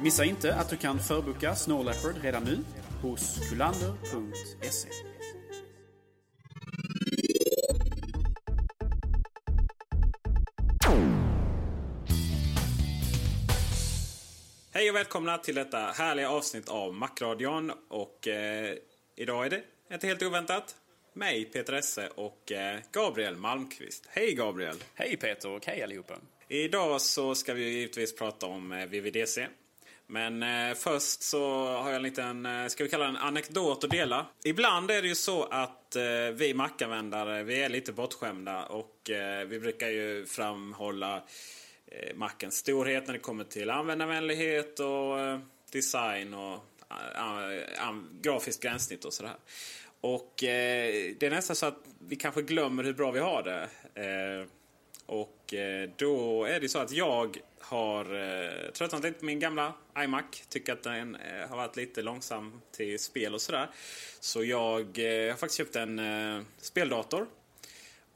Missa inte att du kan förboka Snow Leopard redan nu hos kulander.se. Hej och välkomna till detta härliga avsnitt av Macradion. Och eh, idag är det, inte helt oväntat, mig Peter Esse och eh, Gabriel Malmqvist. Hej Gabriel! Hej Peter och hej allihopa! Idag så ska vi givetvis prata om eh, VVDC. Men eh, först så har jag en liten, eh, ska vi kalla den anekdot att dela. Ibland är det ju så att eh, vi Mac-användare, vi är lite bortskämda och eh, vi brukar ju framhålla eh, Macens storhet när det kommer till användarvänlighet och eh, design och eh, eh, grafiskt gränssnitt och sådär. Och eh, det är nästan så att vi kanske glömmer hur bra vi har det. Eh, och eh, då är det så att jag har eh, tröttnat lite på min gamla iMac. Tycker att den eh, har varit lite långsam till spel och sådär. Så jag eh, har faktiskt köpt en eh, speldator.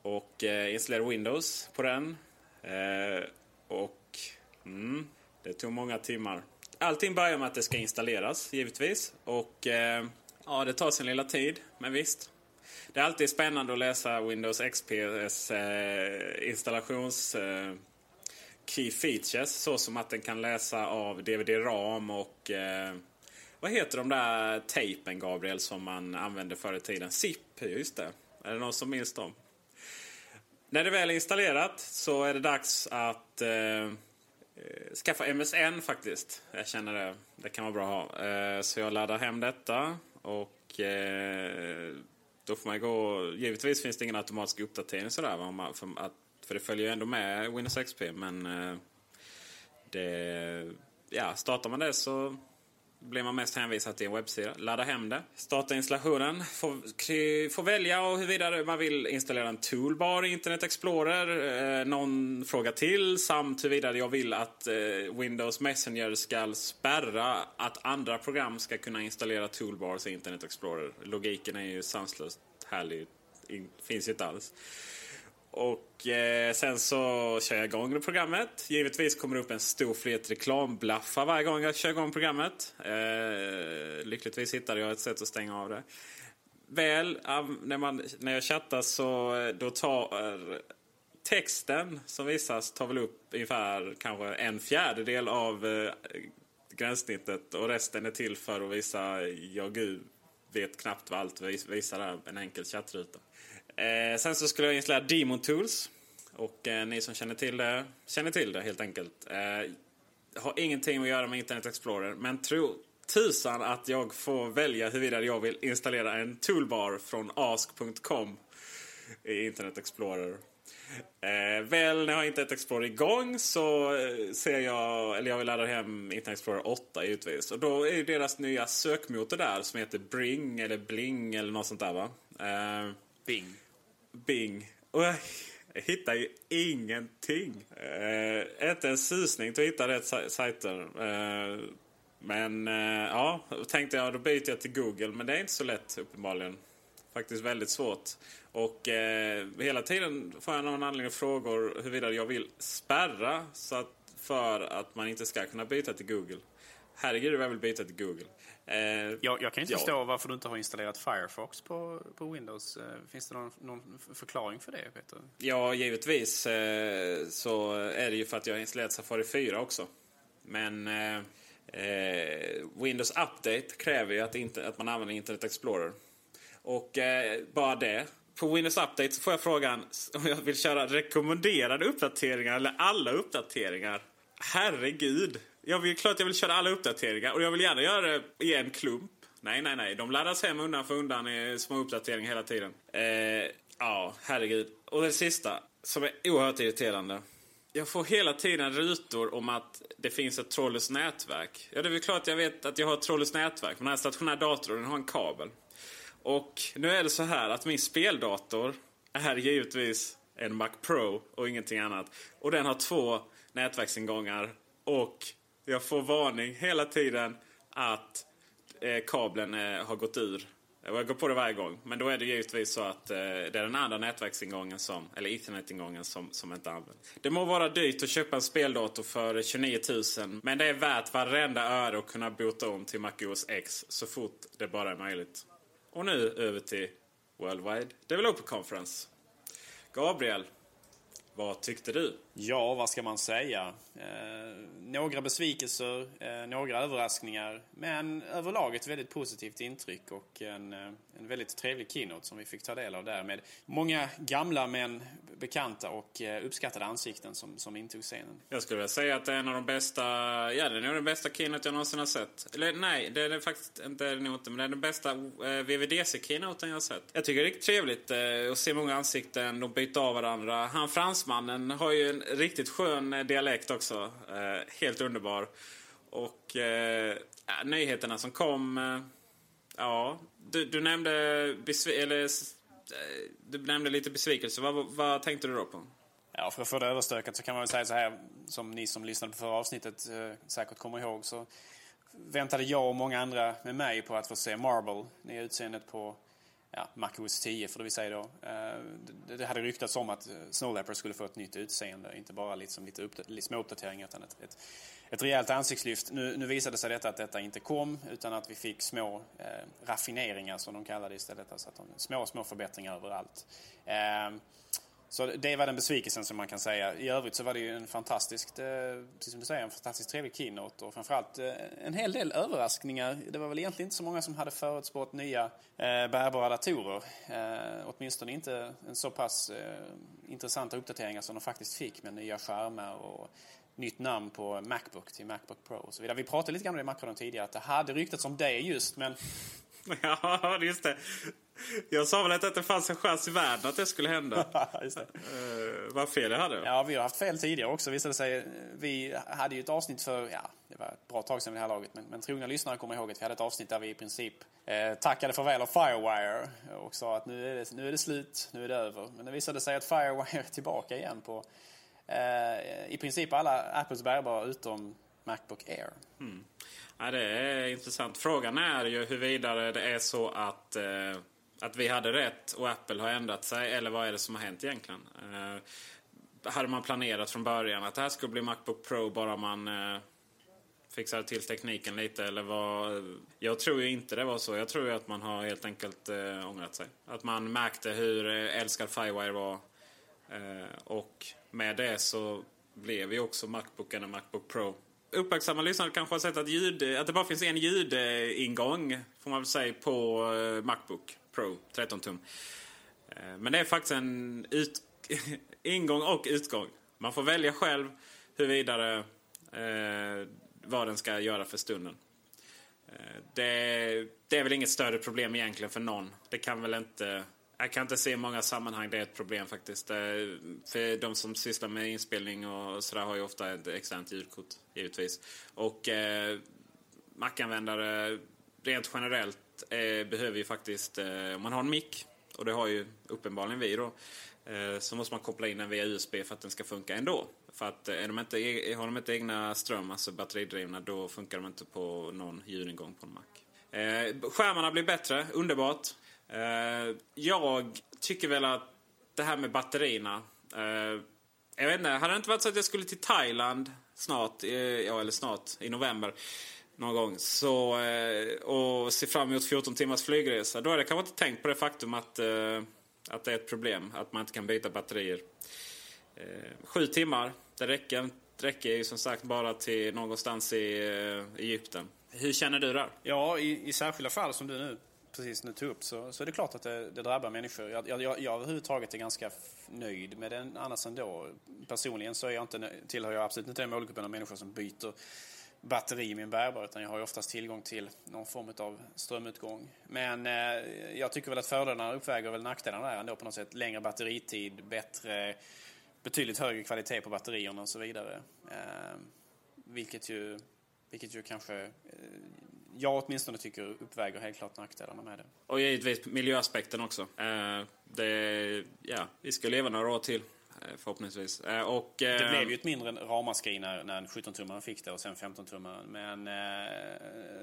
Och eh, installerade Windows på den. Eh, och mm, det tog många timmar. Allting börjar med att det ska installeras givetvis. Och eh, ja, det tar sin lilla tid. Men visst, det är alltid spännande att läsa Windows XPs eh, installations eh, key features. Så som att den kan läsa av DVD-ram och eh, vad heter de där tejpen Gabriel som man använde förr i tiden? ZIP, just det. Är det någon som minns dem? När det väl är installerat så är det dags att eh, eh skaffa MSN faktiskt. Jag känner det. Det kan vara bra att ha. Eh, så jag laddar hem detta och eh, då får man gå... Givetvis finns det ingen automatisk uppdatering sådär. Va? För, att, för det följer ju ändå med Windows XP. Men eh, det... Ja, startar man det så blir man mest hänvisad till en webbsida. Ladda hem det. Starta installationen. Får, få välja och huruvida man vill installera en toolbar i Internet Explorer. Eh, någon fråga till samt huruvida jag vill att eh, Windows Messenger ska spärra att andra program ska kunna installera toolbars i Internet Explorer. Logiken är ju sanslöst härlig. Finns ju inte alls. Och eh, sen så kör jag igång programmet. Givetvis kommer det upp en stor flet reklamblaffar varje gång jag kör igång programmet. Eh, lyckligtvis hittade jag ett sätt att stänga av det. Väl, när, man, när jag chattar så eh, då tar eh, texten som visas tar väl upp ungefär kanske en fjärdedel av eh, gränssnittet och resten är till för att visa, ja gud vet knappt vad allt visar där, en enkel chattruta. Eh, sen så skulle jag installera Demon Tools. Och eh, ni som känner till det, känner till det helt enkelt. Eh, har ingenting att göra med Internet Explorer. Men tro tusan att jag får välja huruvida jag vill installera en toolbar från ask.com i Internet Explorer. Eh, väl när jag har Internet Explorer igång så eh, ser jag, eller jag vill ladda hem Internet Explorer 8 givetvis. Och då är ju deras nya sökmotor där som heter Bring eller Bling eller något sånt där va. Eh, Bing. Bing. Och jag hittar ju ingenting. Eh, inte en susning till att hitta rätt sajter. Eh, men eh, ja, tänkte jag då byter jag till Google. Men det är inte så lätt uppenbarligen. Faktiskt väldigt svårt. Och eh, hela tiden får jag någon anledning frågor huruvida jag vill spärra så att, för att man inte ska kunna byta till Google. Herregud, vad jag vill byta till Google. Eh, Jag, jag kan inte ja. förstå varför du inte har installerat Firefox på, på Windows. Eh, Finns det någon, någon förklaring för det, Peter? Ja, givetvis eh, så är det ju för att jag har installerat Safari 4 också. Men eh, eh, Windows Update kräver ju att, inte, att man använder Internet Explorer. Och eh, bara det. På Windows Update så får jag frågan om jag vill köra rekommenderade uppdateringar eller alla uppdateringar. Herregud! Jag vill klart jag vill köra alla uppdateringar och jag vill gärna göra det i en klump. Nej, nej, nej. De laddas hem undan för undan i små uppdateringar hela tiden. Eh, ja, herregud. Och det sista, som är oerhört irriterande. Jag får hela tiden rutor om att det finns ett trådlöst nätverk. Ja, det är väl klart jag vet att jag har ett trådlöst nätverk. Men den här stationära datorn den har en kabel. Och nu är det så här att min speldator är givetvis en Mac Pro och ingenting annat. Och den har två nätverksingångar. Och jag får varning hela tiden att eh, kabeln eh, har gått ur. Jag går på det varje gång. Men då är det givetvis så att eh, det är den andra nätverksingången, som, eller internetingången, som, som inte används. Det må vara dyrt att köpa en speldator för 29 000. Men det är värt varenda öre att kunna bota om till MacOS X så fort det bara är möjligt. Och nu över till Worldwide Developer Conference. Gabriel, vad tyckte du? Ja, vad ska man säga? Eh, några besvikelser, eh, några överraskningar. Men överlag ett väldigt positivt intryck och en, eh, en väldigt trevlig keynote som vi fick ta del av där med många gamla men bekanta och eh, uppskattade ansikten som, som intog scenen. Jag skulle vilja säga att det är en av de bästa, ja det är nog den bästa keynote jag någonsin har sett. Eller nej, det är det faktiskt inte, det är det nog inte, men det är den bästa eh, VVDC-keynoten jag har sett. Jag tycker det är riktigt trevligt eh, att se många ansikten, de byter av varandra. Han fransmannen har ju en riktigt skön eh, dialekt också. Eh, helt underbar. Och eh, nyheterna som kom, eh, ja, du, du nämnde eller, eh, du nämnde lite besvikelse. Vad, vad tänkte du då på? Ja, för att få det överstökat så kan man väl säga så här, som ni som lyssnade på förra avsnittet eh, säkert kommer ihåg, så väntade jag och många andra med mig på att få se Marble, det utseendet på ja, MacOS 10 får vi säga då. Eh, det, det hade ryktats om att eh, Snow Leopard skulle få ett nytt utseende, inte bara liksom lite upp, små uppdateringar utan ett, ett, ett rejält ansiktslyft. Nu, nu visade sig detta att detta inte kom utan att vi fick små eh, raffineringar som de kallade det istället. Alltså att de, små, små förbättringar överallt. Eh, så det var den besvikelsen som man kan säga. I övrigt så var det ju en fantastiskt, eh, precis som du säger, en fantastiskt trevlig keynote och framförallt eh, en hel del överraskningar. Det var väl egentligen inte så många som hade förutspått nya eh, bärbara datorer. Åtminstone inte en så pass intressanta uppdateringar som de faktiskt fick med nya skärmar och nytt namn på Macbook till Macbook Pro och så vidare. Vi pratade lite grann om det i Macron tidigare att det hade ryktats om det just men Ja, just det. Jag sa väl att det inte fanns en chans i världen att det skulle hända. just det. uh, vad fel jag hade. Ja, vi har haft fel tidigare också visade sig. Vi hade ju ett avsnitt för, ja, det var ett bra tag sedan det här laget, men, men trogna lyssnare kommer ihåg att vi hade ett avsnitt där vi i princip eh, tackade farväl av Firewire och sa att nu är, det, nu är det slut, nu är det över. Men det visade sig att Firewire är tillbaka igen på eh, i princip alla Apples bärbara utom Macbook Air. Ja, det är intressant. Frågan är ju huruvida det är så att, eh, att vi hade rätt och Apple har ändrat sig. Eller vad är det som har hänt egentligen? Eh, hade man planerat från början att det här skulle bli Macbook Pro bara man eh, fixade till tekniken lite? Eller vad? Jag tror ju inte det var så. Jag tror ju att man har helt enkelt eh, ångrat sig. Att man märkte hur eh, älskad Firewire var. Eh, och med det så blev ju också Macbooken en Macbook Pro. Uppmärksamma lyssnare kanske har sett att, ljud, att det bara finns en ljudingång får man väl säga på eh, Macbook Pro 13 tum. Eh, men det är faktiskt en ut, ingång och utgång. Man får välja själv hur vidare eh, vad den ska göra för stunden. Eh, det, det är väl inget större problem egentligen för någon. Det kan väl inte... Jag kan inte se i många sammanhang det är ett problem faktiskt. Eh, för de som sysslar med inspelning och sådär har ju ofta ett externt ljudkort givetvis. Och eh, Mac-användare rent generellt eh, behöver ju faktiskt, eh, om man har en mick, och det har ju uppenbarligen vi då, eh, så måste man koppla in den via USB för att den ska funka ändå. För att eh, är de inte, e- har de inte egna ström, alltså batteridrivna, då funkar de inte på någon ljudingång på en Mac. Eh, skärmarna blir bättre, underbart. Eh, jag tycker väl att det här med batterierna. Eh, jag vet inte, hade det inte varit så att jag skulle till Thailand snart, eh, ja eller snart, i november någon gång så, eh, och ser fram emot 14 timmars flygresa. Då hade jag kanske inte tänkt på det faktum att, eh, att det är ett problem. Att man inte kan byta batterier. Eh, sju timmar, det räcker, det räcker ju som sagt bara till någonstans i Egypten. Hur känner du där? Ja, i, i särskilda fall som du nu precis nu tog upp så, så är det klart att det, det drabbar människor. Jag, jag, jag, jag överhuvudtaget är ganska nöjd med den annars ändå. Personligen så är jag inte, tillhör jag absolut inte den målgruppen av människor som byter batteri i min bärbara utan jag har ju oftast tillgång till någon form av strömutgång. Men eh, jag tycker väl att fördelarna uppväger väl nackdelarna där ändå på något sätt. Längre batteritid, bättre, betydligt högre kvalitet på batterierna och så vidare. Eh, vilket ju, vilket ju kanske eh, jag åtminstone tycker uppväger helt klart nackdelarna med det. Och givetvis miljöaspekten också. Eh, det, ja, vi ska leva några år till förhoppningsvis. Eh, och, det blev ju ett mindre ramaskri när, när 17-tummaren fick det och sen 15-tummaren. Men,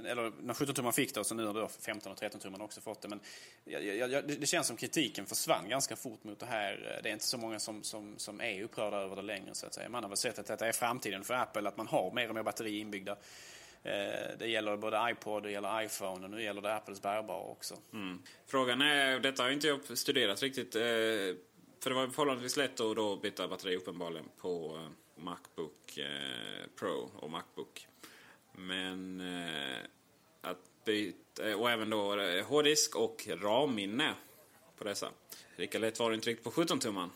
eller när 17-tummaren fick det och så nu har då 15 och 13-tummaren också fått det. Men jag, jag, det känns som kritiken försvann ganska fort mot det här. Det är inte så många som, som, som är upprörda över det längre så att säga. Man har väl sett att detta är framtiden för Apple, att man har mer och mer batteri inbyggda. Det gäller både iPod, det gäller iPhone och nu gäller det Apples bärbara också. Mm. Frågan är, detta har inte jag studerat riktigt. För det var förhållandevis lätt att då byta batteri uppenbarligen på eh, Macbook eh, Pro och Macbook. Men eh, att byta, och även då hårddisk och RAM-minne på dessa. Lika lätt var det inte riktigt på 17-tumman.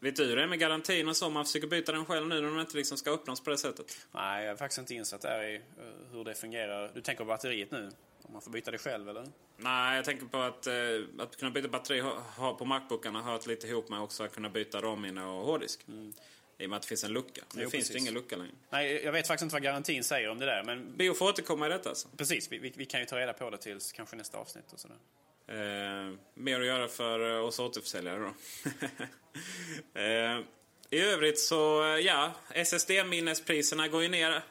Vet du hur det är med garantin och så? Man försöker byta den själv nu när den inte liksom ska öppnas på det sättet. Nej, jag har faktiskt inte insatt där i hur det fungerar. Du tänker på batteriet nu? Om man får byta det själv eller? Nej, jag tänker på att, eh, att kunna byta batteri ha, på Macbookarna har hört lite ihop med också att kunna byta RAM-minne och hårddisk. Mm. I och med att det finns en lucka. Nu jo, finns precis. det ingen lucka längre. Nej, jag vet faktiskt inte vad garantin säger om det där. Men... Bio får återkomma i detta alltså. Precis, vi, vi, vi, kan ju ta reda på det tills kanske nästa avsnitt och sådär. Eh, mer att göra för oss återförsäljare då. eh, I övrigt så, ja, SSD-minnespriserna går ju ner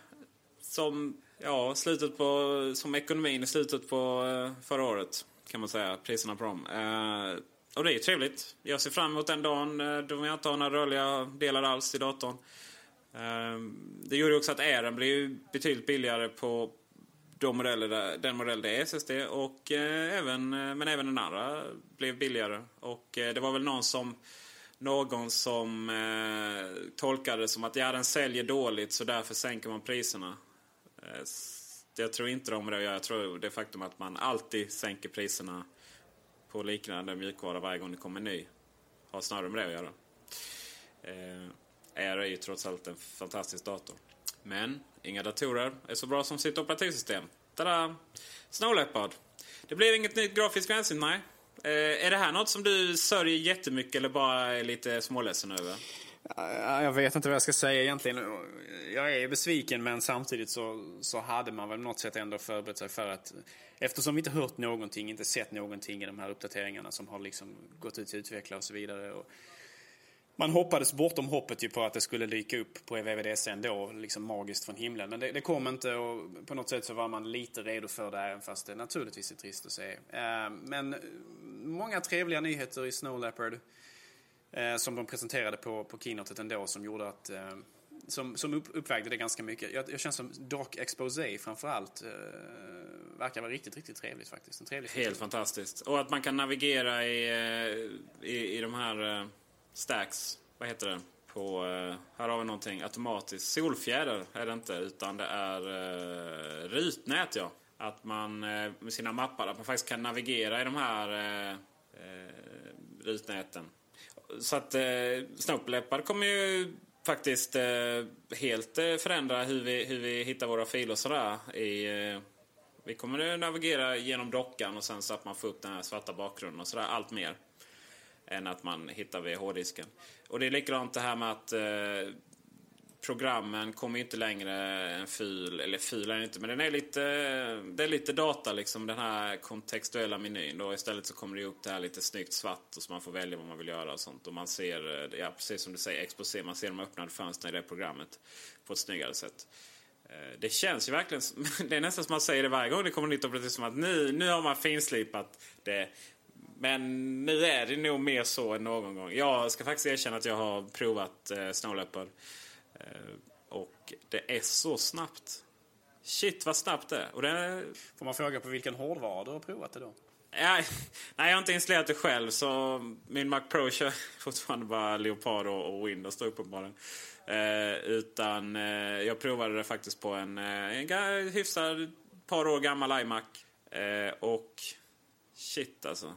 som, ja, slutet på, som ekonomin i slutet på eh, förra året. Kan man säga, priserna på dem. Eh, och det är ju trevligt. Jag ser fram emot den dagen eh, då jag inte har några rörliga delar alls i datorn. Eh, det gjorde också att Airen blir betydligt billigare på de modeller där, den modell det är SSD. Och, eh, även, eh, men även den andra blev billigare. Och eh, det var väl någon som någon som eh, tolkade det som att ja, den säljer dåligt så därför sänker man priserna. Eh, jag tror inte de det att göra. Jag tror det faktum att man alltid sänker priserna på liknande mjukvara varje gång det kommer en ny har snarare med det att göra. Eh, Air är ju trots allt en fantastisk dator. Men inga datorer är så bra som sitt operativsystem. Tada! Snow Leopard. Det blir inget nytt grafiskt gränssnitt, nej. Eh, är det här något som du sörjer jättemycket eller bara är lite småledsen över? Jag vet inte vad jag ska säga egentligen. Jag är besviken men samtidigt så, så hade man väl något sätt ändå förberett sig för att eftersom vi inte hört någonting, inte sett någonting i de här uppdateringarna som har liksom gått ut till utvecklare och så vidare. Och man hoppades bortom hoppet ju på att det skulle dyka upp på VVDC ändå, liksom magiskt från himlen. Men det, det kom inte och på något sätt så var man lite redo för det även fast det naturligtvis är trist att se. Eh, men många trevliga nyheter i Snow Leopard eh, som de presenterade på, på keynotet ändå som gjorde att eh, som, som upp, uppvägde det ganska mycket. Jag, jag känner som Doc Exposé framförallt eh, verkar vara riktigt, riktigt trevligt faktiskt. En trevlig Helt fantastiskt. Och att man kan navigera i, eh, i, i de här eh, stacks, vad heter det? På, eh, här har vi någonting automatiskt. Solfjäder är det inte utan det är uh, rutnät ja. Att man med sina mappar, att man faktiskt kan navigera i de här uh, rutnäten. Så att eh, Snowpleppard kommer ju faktiskt eh, helt eh, förändra hur vi, hur vi hittar våra filer och sådär. I, eh, vi kommer att navigera genom dockan och sen så att man får upp den här svarta bakgrunden och sådär allt mer än att man hittar vid hårddisken. Och det är likadant det här med att eh, programmen kommer ju inte längre en fil, eller fil är inte, men den är lite, det är lite data liksom, den här kontextuella menyn. Då istället så kommer det upp det här lite snyggt svart och så man får välja vad man vill göra och sånt. Och man ser, eh, ja precis som du säger, exposé, man ser de öppnade fönstren i det programmet på ett snyggare sätt. Eh, det känns ju verkligen, det är nästan som man säger det varje gång det kommer nytt operativ som att nu, nu har man finslipat det. Men nu är det nog mer så än någon gång. Jag ska faktiskt erkänna att jag har provat eh, Snow Leopard. Eh, och det är så snabbt. Shit vad snabbt det är. Och det Får man fråga på vilken hårdvara du har provat det då? Nej, jag har inte installerat det själv så min Mac Pro kör fortfarande bara Leopard och, och Windows då uppenbarligen. Eh, utan eh, jag provade det faktiskt på en, eh, en hyfsad par år gammal iMac. Eh, och shit alltså.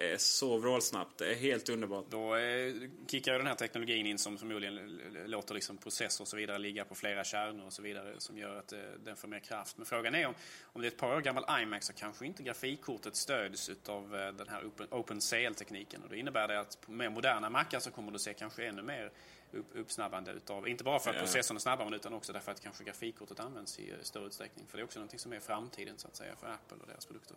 Är så vrålsnabbt. Det är helt underbart. Då eh, kickar ju den här teknologin in som förmodligen låter liksom processor och så vidare ligga på flera kärnor och så vidare som gör att eh, den får mer kraft. Men frågan är om, om det är ett par år gammal iMac så kanske inte grafikkortet stöds av eh, den här Open, open tekniken Och det innebär det att på mer moderna Macar så kommer du se kanske ännu mer upp, uppsnabbande utav, inte bara för att ja. processorn är snabbare utan också därför att kanske grafikkortet används i större utsträckning. För det är också någonting som är framtiden så att säga för Apple och deras produkter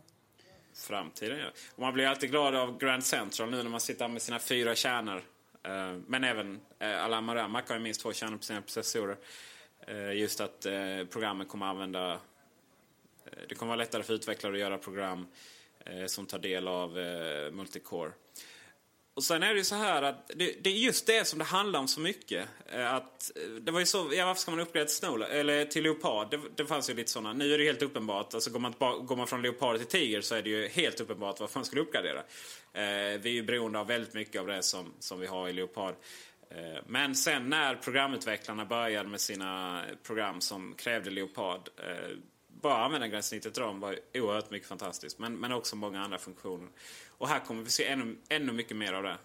framtiden. Ja. Och man blir alltid glad av Grand Central nu när man sitter med sina fyra kärnor. Uh, men även eh, uh, alla andra Mac har ju minst två kärnor på sina processorer. Uh, just att uh, programmen kommer använda... det kommer vara lättare för utvecklare att göra program som tar del av multicore. Och sen är det ju så här att det, det, är just det som det handlar om så mycket. Eh, att, eh, det var ju så, ja, varför ska man uppgradera till Snow, eller till Leopard? Det, det fanns ju lite sådana. Nu är det helt uppenbart. Alltså går man, går man från Leopard till Tiger så är det ju helt uppenbart varför man skulle uppgradera. Eh, vi är ju beroende av väldigt mycket av det som, som vi har i Leopard. Eh, men sen när programutvecklarna började med sina program som krävde Leopard eh, bara användargränssnittet då var oerhört mycket fantastiskt. Men, men också många andra funktioner. Och här kommer vi se ännu, ännu mycket mer av det.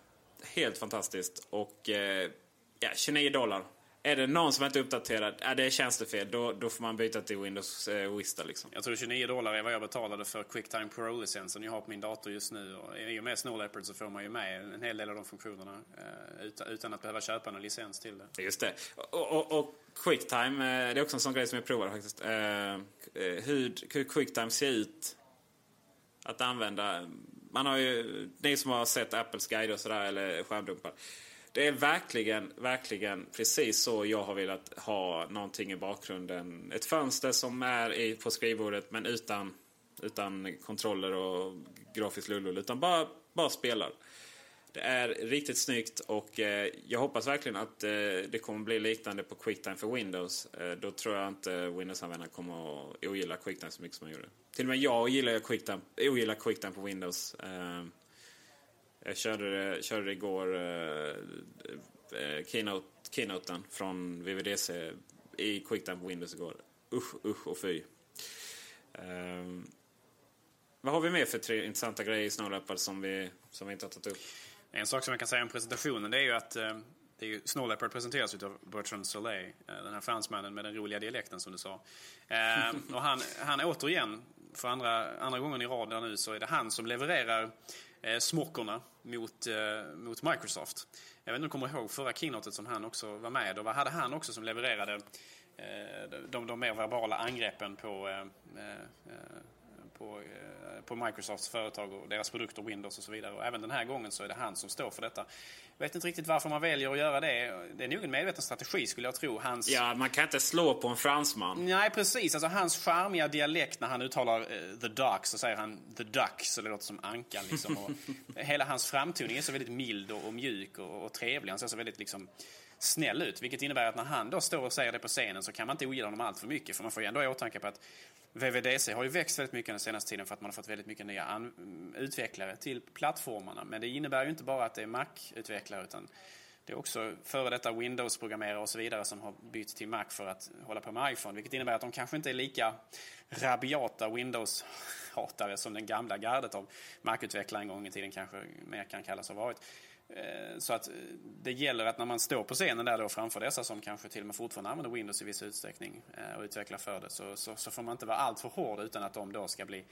Helt fantastiskt. Och eh, ja, 29 dollar. Är det någon som inte är uppdaterad, ja, det är tjänstefel. Då, då får man byta till Windows eh, Vista. Liksom. Jag tror 29 dollar är vad jag betalade för Quicktime Pro-licensen jag har på min dator just nu. Och I och med Snow Leopard så får man ju med en hel del av de funktionerna eh, utan, utan, att behöva köpa någon licens till det. Just det. Och, och, och Quicktime, eh, det är också en sån grej som jag provade faktiskt. Eh, eh hur, hur Quicktime ser ut att använda man har ju, ni som har sett Apples guide och sådär, eller skärmdumpar. Det är verkligen, verkligen precis så jag har velat ha någonting i bakgrunden. Ett fönster som är på skrivbordet men utan, utan kontroller och grafisk lullul. Utan bara, bara spelar. Det är riktigt snyggt och eh, jag hoppas verkligen att eh, det kommer bli liknande på Quicktime för Windows. Eh, då tror jag inte Windows-användarna kommer att ogilla Quicktime så mycket som man gjorde. Till och med jag ogillar Quicktime, ogillar Quicktime på Windows. Eh, jag körde det, körde det igår, eh, eh, keynote, keynoten från VVDC i Quicktime på Windows igår. Usch, usch och fy. vad har vi mer för tre intressanta grejer i Snow som vi, som vi inte har tagit upp? En sak som jag kan säga om presentationen det är ju att eh, det är ju, Snow Leopard presenteras av Bertrand Soleil, eh, den här fransmannen med den roliga dialekten som du sa. Eh, och han, han återigen, för andra, andra gången i rad nu, så är det han som levererar Eh, smockorna mot, eh, mot Microsoft. Jag vet inte om du kommer ihåg förra keynotet som han också var med och hade han också som levererade eh, de, de mer verbala angreppen på eh, eh, på, eh, på Microsofts företag och deras produkter, Windows och så vidare. Och även den här gången så är det han som står för detta. Jag vet inte riktigt varför man väljer att göra det. Det är nog en medveten strategi skulle jag tro. Hans... Ja, man kan inte slå på en fransman. Nej, precis. Alltså hans charmiga dialekt när han uttalar uh, the duck så säger han the duck så det låter som ankan liksom. Och hela hans framtoning är så väldigt mild och, och mjuk och, och trevlig. Han ser så väldigt liksom snäll ut. Vilket innebär att när han då står och säger det på scenen så kan man inte ogilla honom allt för mycket. För man får ju ändå i åtanke på att VVDC har ju växt väldigt mycket den senaste tiden för att man har fått väldigt mycket nya utvecklare till plattformarna. Men det innebär ju inte bara att det är Mac-utvecklare utan det är också före detta Windows-programmerare och så vidare som har bytt till Mac för att hålla på med iPhone. Vilket innebär att de kanske inte är lika rabiata Windows-hatare som den gamla gardet av Mac-utvecklare en gång i tiden kanske mer kan kallas ha varit. Eh, så att eh, det gäller att när man står på scenen där då framför dessa som kanske till och med fortfarande använder Windows i viss utsträckning eh, och utvecklar för det så, så, så får man inte vara alltför hård utan att de då ska bli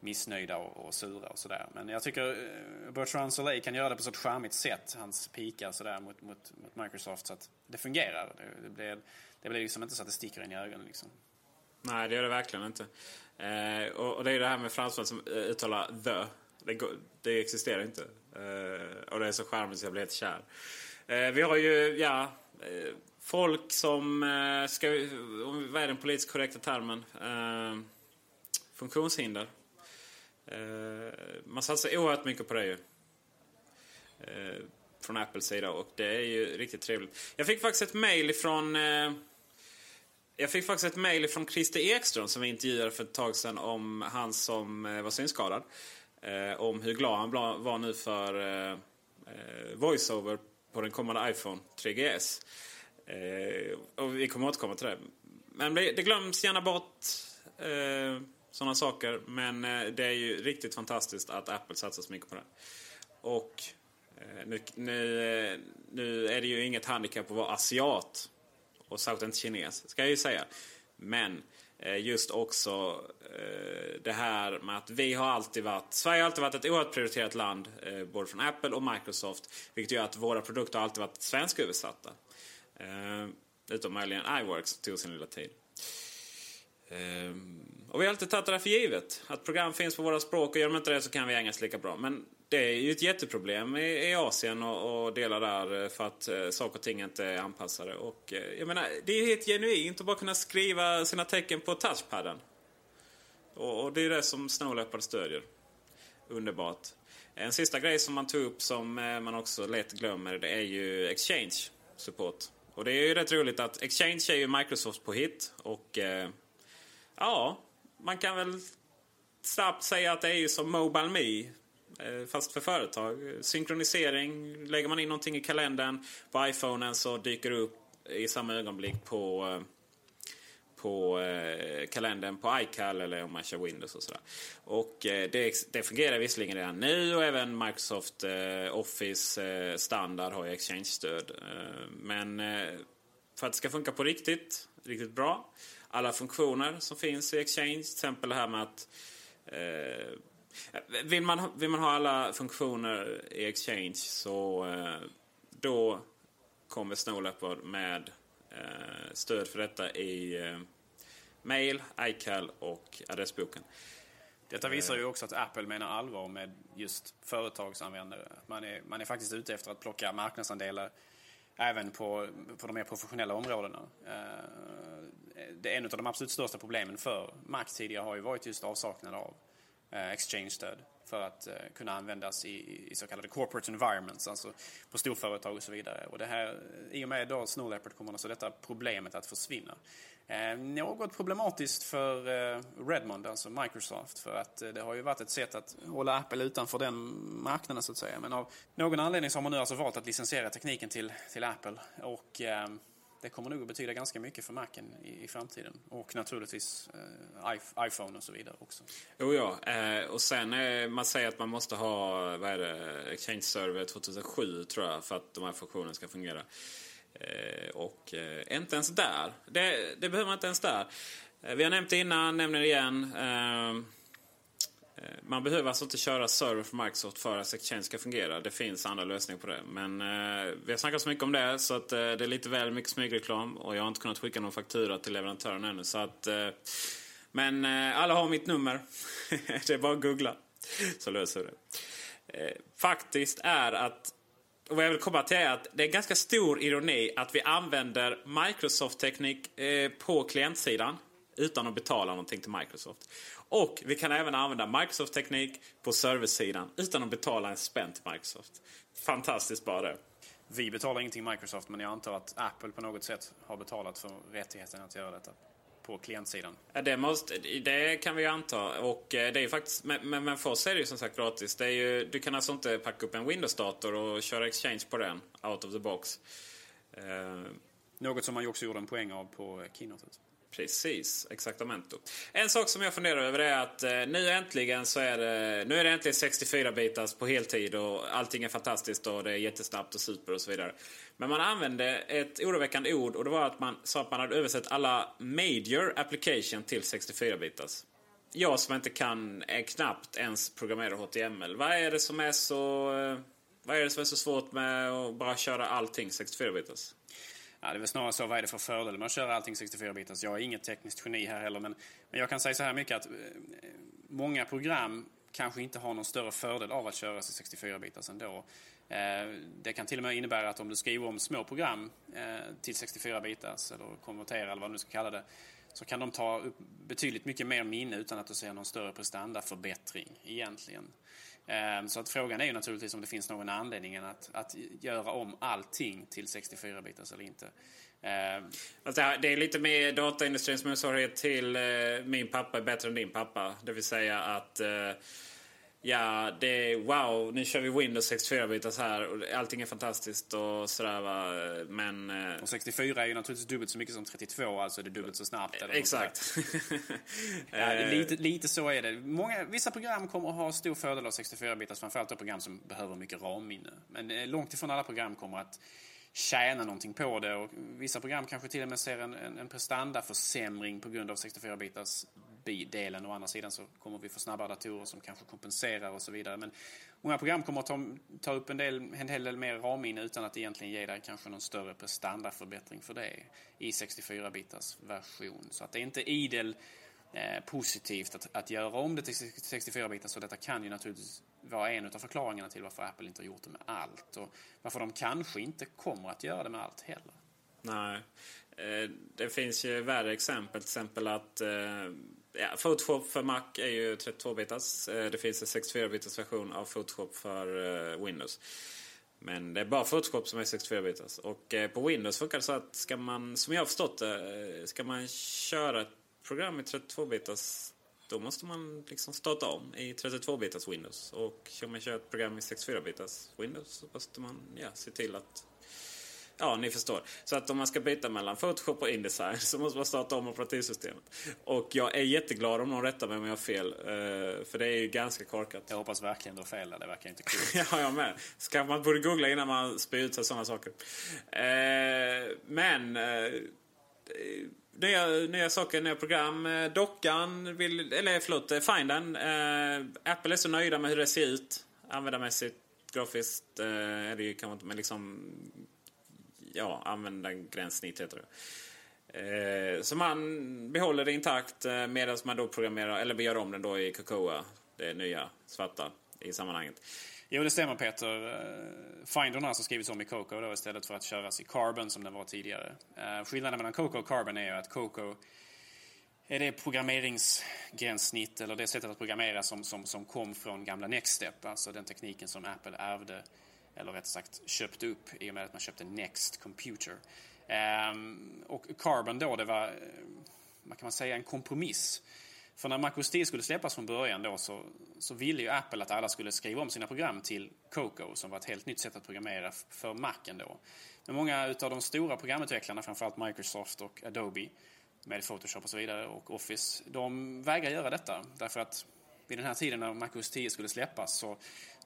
missnöjda och, och sura och sådär. Men jag tycker Bertrand Soleil kan göra det på ett ett charmigt sätt, hans pikar sådär mot, mot, mot Microsoft så att det fungerar. Det, det, blir, det blir liksom inte så att det sticker in i ögonen liksom. Nej, det gör det verkligen inte. Eh, och, och, det är det här med fransmän som uttalar the. Det, det existerar inte. Uh, och det är så charmigt så jag blir helt kär. Uh, vi har ju, ja, uh, folk som ska, vad är den politiskt korrekta termen? funktionshinder. man satsar oerhört mycket på det ju. från Apples sida och det är ju riktigt trevligt. Jag fick faktiskt ett mail ifrån Jag fick faktiskt ett mejl från Christer Ekström som vi intervjuade för ett tag sedan om han som var synskadad. Eh, om hur glad han var nu för eh, eh, voiceover på den kommande iPhone 3GS. Eh, och vi kommer återkomma till det. Men det glöms gärna bort eh, sådana saker. Men eh, det är ju riktigt fantastiskt att Apple satsar så mycket på det. Och eh, nu, nu, eh, nu är det ju inget handikapp att vara asiat. Och särskilt inte kines, ska jag ju säga. Men Eh, just också eh, det här med att vi har alltid varit... Sverige har alltid varit ett oerhört prioriterat land. Eh, både från Apple och Microsoft. Vilket gör att våra produkter alltid varit svensköversatta. utom möjligen iWorks, som tog sin lilla tid. Och vi har alltid tagit det för givet. Att program finns på våra språk och gör de inte det så kan vi engelska lika bra. Men det är ju ett jätteproblem i, i Asien och, och, delar där eh, för att eh, saker och ting inte är anpassade. Och eh, jag menar, det är helt genuint att bara kunna skriva sina tecken på touchpadden. Och, och det är det som Snow Leopard stödjer. Underbart. En sista grej som man tog upp som eh, man också lätt glömmer det är ju Exchange support. Och det är ju rätt roligt att Exchange är ju Microsoft på hit och eh, ja, man kan väl snabbt säga att det är ju som Mobile Me. Eh, fast för företag. Synkronisering, lägger man in någonting i kalendern på iPhonen så dyker det upp i samma ögonblick på, eh, på eh, kalendern på iCal eller om man kör Windows och sådär. Och det, det fungerar visserligen redan nu och även Microsoft Office standard har ju Exchange-stöd. Men för att det ska funka på riktigt, riktigt bra alla funktioner som finns i Exchange. Till exempel det här med att eh, vill, man, vill man ha alla funktioner i Exchange så eh, då kommer Snow Leopard med eh, stöd för detta i eh, Mail, iCal och adressboken. Detta visar ju också att Apple menar allvar med just företagsanvändare. Man är, man är faktiskt ute efter att plocka marknadsandelar även på, på de mer professionella områdena. Eh, det är en av de absolut största problemen för Mac tidigare har ju varit just avsaknad av eh, exchange-stöd för att eh, kunna användas i, i så kallade corporate environments, alltså på storföretag och så vidare. Och det här, I och med då Snow Leopard kommer alltså detta problemet att försvinna. Eh, något problematiskt för eh, Redmond, alltså Microsoft, för att eh, det har ju varit ett sätt att hålla Apple utanför den marknaden så att säga. Men av någon anledning så har man nu alltså valt att licensiera tekniken till, till Apple och eh, det kommer nog att betyda ganska mycket för Macen i, i framtiden. Och naturligtvis eh, iPhone och så vidare också. Jo, ja. Eh, och sen man säger att man måste ha vad är det, Exchange Server 2007 tror jag för att de här funktionerna ska fungera. Eh, och eh, inte ens där. Det, det, behöver man inte ens där. Eh, vi har nämnt det innan, nämner det igen. Ehm, eh, man behöver alltså inte köra server för Microsoft för att Exchange ska fungera. Det finns andra lösningar på det. Men eh, vi har snackat så mycket om det så att eh, det är lite väl mycket smygreklam. Och jag har inte kunnat skicka någon faktura till leverantören ännu. Så att, eh, men eh, alla har mitt nummer. det är bara att googla så löser det. Eh, faktiskt är att och vad jag vill komma till är att det är ganska stor ironi att vi använder Microsoft-teknik eh, på klientsidan utan att betala någonting till Microsoft. Och vi kan även använda Microsoft-teknik på serversidan utan att betala en spänn till Microsoft. Fantastiskt bara det. Vi betalar ingenting Microsoft men jag antar att Apple på något sätt har betalat för rättigheten att göra detta på klientsidan. Det, måste, det kan vi ju anta. Och eh, det är faktiskt, men, men för oss är det ju som sagt gratis. Det är ju, du kan alltså inte packa upp en Windows-dator och köra Exchange på den, out of the box. Eh, Något som man ju också gjorde en poäng av på Keynotet. Precis, exaktamente. En sak som jag funderar över är att eh, nu äntligen så är det, nu är det äntligen 64-bitars på heltid och allting är fantastiskt och det är jättesnabbt och super och så vidare. Men man använde ett oroväckande ord och det var att man sa att man hade översatt alla major application till 64-bitars. Jag som inte kan är knappt ens programmera HTML. Vad är det som är så, eh, vad är det som är så svårt med att bara köra allting 64-bitars? Ja, det är väl snarare så, vad är det för fördel med att köra allting 64-bitars? Jag är inget tekniskt geni här heller, men, men jag kan säga så här mycket att eh, många program kanske inte har någon större fördel av att köra i 64-bitars ändå. Eh, det kan till och med innebära att om du skriver om små program eh, till 64-bitars eller konverterar eller vad du ska kalla det så kan de ta upp betydligt mycket mer minne utan att du ser någon större prestandaförbättring egentligen. Eh, Ehm, så att frågan är ju naturligtvis om det finns någon anledning att, att göra om allting till 64-bitars eller inte. Alltså, det är lite mer dataindustrins motsvarighet till eh, Min pappa är bättre än din pappa. Det vill säga att eh, Ja, det är wow, nu kör vi Windows 64-bitars här och allting är fantastiskt och sådär va. Men... Eh, och 64 är ju naturligtvis dubbelt så mycket som 32, alltså det är dubbelt så snabbt. Eller exakt. ja, lite, lite så är det. Många, vissa program kommer att ha stor fördel av 64-bitars, framförallt program som behöver mycket RAM-minne. Men eh, långt ifrån alla program kommer att tjäna någonting på det. Och vissa program kanske till och med ser en, en, en prestandaförsämring på grund av 64-bitars delen. Å andra sidan så kommer vi få snabbare datorer som kanske kompenserar och så vidare. Men många program kommer att ta, ta upp en, del, en hel del mer RAM-minne utan att egentligen ge dig kanske någon större prestandaförbättring för det i 64-bitars version. Så att det är inte idel eh, positivt att, att göra om det till 64-bitars. Så detta kan ju naturligtvis vara en av förklaringarna till varför Apple inte har gjort det med allt. Och varför de kanske inte kommer att göra det med allt heller. Nej. Eh, det finns ju värre exempel. Till exempel att eh, ja, Photoshop för Mac är ju 32-bitars. Eh, det finns en 64-bitars version av Photoshop för eh, Windows. Men det är bara Photoshop som är 64-bitars. Och eh, på Windows funkar det så att ska man, som jag har förstått det, ska man köra ett program i 32-bitars då måste man liksom starta om i 32-bitars Windows. Och om man kör ett program i 64-bitars Windows så måste man ja, se till att Ja, ni förstår. Så att om man ska byta mellan Photoshop och Indesign så måste man starta om operativsystemet. Och jag är jätteglad om någon rättar mig om jag har fel. Eh, för det är ju ganska korkat. Jag hoppas verkligen du har fel Det verkar inte kul. ja, jag med. Så kanske man borde googla innan man spyr ut sig sådana saker. Eh, men... Eh, nya, nya saker, nya program. Dockan vill... Eller förlåt, Findern. Apple är så nöjda med hur det ser ut. Användarmässigt, grafiskt är det ju kanske inte, men liksom ja, använda gränssnitt heter det. Eh, så man behåller det intakt eh, medan man då programmerar, eller gör om den då i Cocoa, det nya svarta i sammanhanget. Jo, det stämmer Peter. Eh, Findern har alltså skrivits om i Coco då, istället för att köras i Carbon som den var tidigare. Eh, skillnaden mellan Coco och Carbon är ju att Coco är det programmeringsgränssnitt eller det sättet att programmera som, som, som kom från gamla Nextstep, alltså den tekniken som Apple ärvde eller rätt sagt köpt upp i och med att man köpte Next Computer. Ehm, och Carbon då, det var, eh, vad kan man säga, en kompromiss. För när MacOS 10 skulle släppas från början då så, så ville ju Apple att alla skulle skriva om sina program till Coco som var ett helt nytt sätt att programmera för Macen då. Men många utav de stora programutvecklarna, framförallt Microsoft och Adobe med Photoshop och så vidare och Office, de vägrar göra detta. Därför att vid den här tiden när MacOS 10 skulle släppas så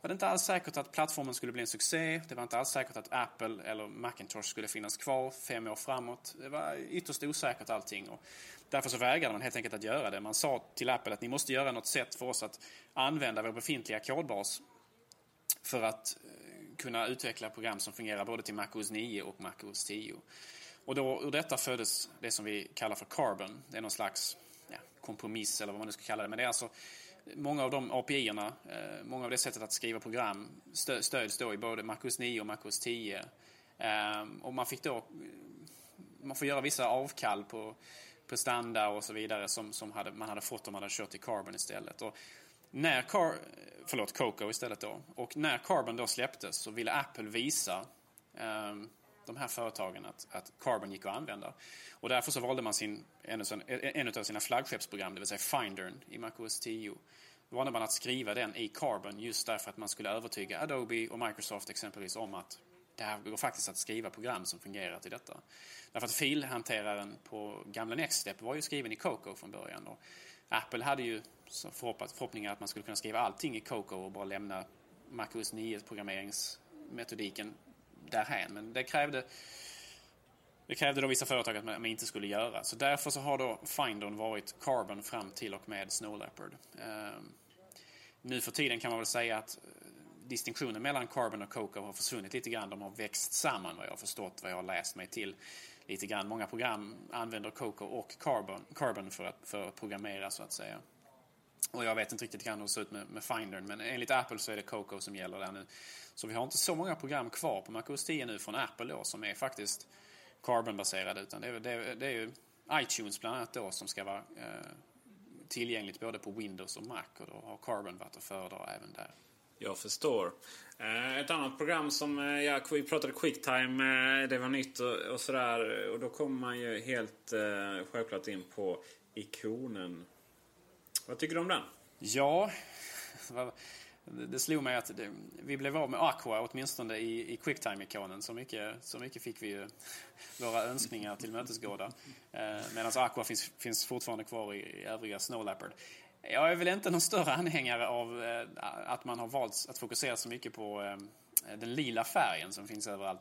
var det inte alls säkert att plattformen skulle bli en succé. Det var inte alls säkert att Apple eller Macintosh skulle finnas kvar fem år framåt. Det var ytterst osäkert allting. Och därför så vägrade man helt enkelt att göra det. Man sa till Apple att ni måste göra något sätt för oss att använda vår befintliga kodbas för att eh, kunna utveckla program som fungerar både till MacOS 9 och MacOS 10. Och då, ur detta föddes det som vi kallar för Carbon. Det är någon slags ja, kompromiss eller vad man nu ska kalla det. Men det är alltså många av de API-erna, eh, många av det sättet att skriva program stöds då i både MacOS 9 och MacOS 10. Ehm, och man fick då, eh, man får göra vissa avkall på prestanda och så vidare som, som hade, man hade fått om man hade kört i Carbon istället. Och när Car, eh, förlåt, Coco istället då. Och när Carbon då släpptes så ville Apple visa um, de här företagen att, att Carbon gick att använda. Och därför så valde man sin, en, en av sina flaggskeppsprogram, det vill säga Findern i MacOS 10. Då valde man att skriva den i Carbon just därför att man skulle övertyga Adobe och Microsoft exempelvis om att det här går faktiskt att skriva program som fungerar till detta. Därför att filhanteraren på gamla Nextstep var ju skriven i Coco från början. Och Apple hade ju förhoppningar att man skulle kunna skriva allting i Coco och bara lämna MacOS 9 programmeringsmetodiken därhän. Men det krävde, det krävde då vissa företag att man inte skulle göra. Så därför så har då Findern varit Carbon fram till och med Snow Leopard. Ehm, nu för tiden kan man väl säga att eh, distinktionen mellan Carbon och Coco har försvunnit lite grann. De har växt samman vad jag har förstått, vad jag har läst mig till lite grann. Många program använder Coco och Carbon, Carbon för, att, för att programmera så att säga. Och jag vet inte riktigt hur det ser ut med, med Findern men enligt Apple så är det Coco som gäller där nu. Så vi har inte så många program kvar på MacOS 10 nu från Apple då som är faktiskt Carbon-baserade utan det är, det, det är ju iTunes bland annat då som ska vara eh, tillgängligt både på Windows och Mac och då har Carbon varit att föredra även där. Jag förstår. Eh, ett annat program som eh, ja, vi pratade Quicktime, eh, det var nytt och, och sådär. Och då kommer man ju helt självklart in på ikonen. Vad tycker du om den? Ja, det slog mig att det, vi blev av med Aqua åtminstone i, i Quicktime-ikonen. Så mycket, så mycket fick vi ju våra önskningar tillmötesgådda. Eh, Medan Aqua finns, finns fortfarande kvar i, i övriga Snow Leopard. Jag är väl inte någon större anhängare av eh, att man har valt att fokusera så mycket på eh, den lila färgen som finns överallt.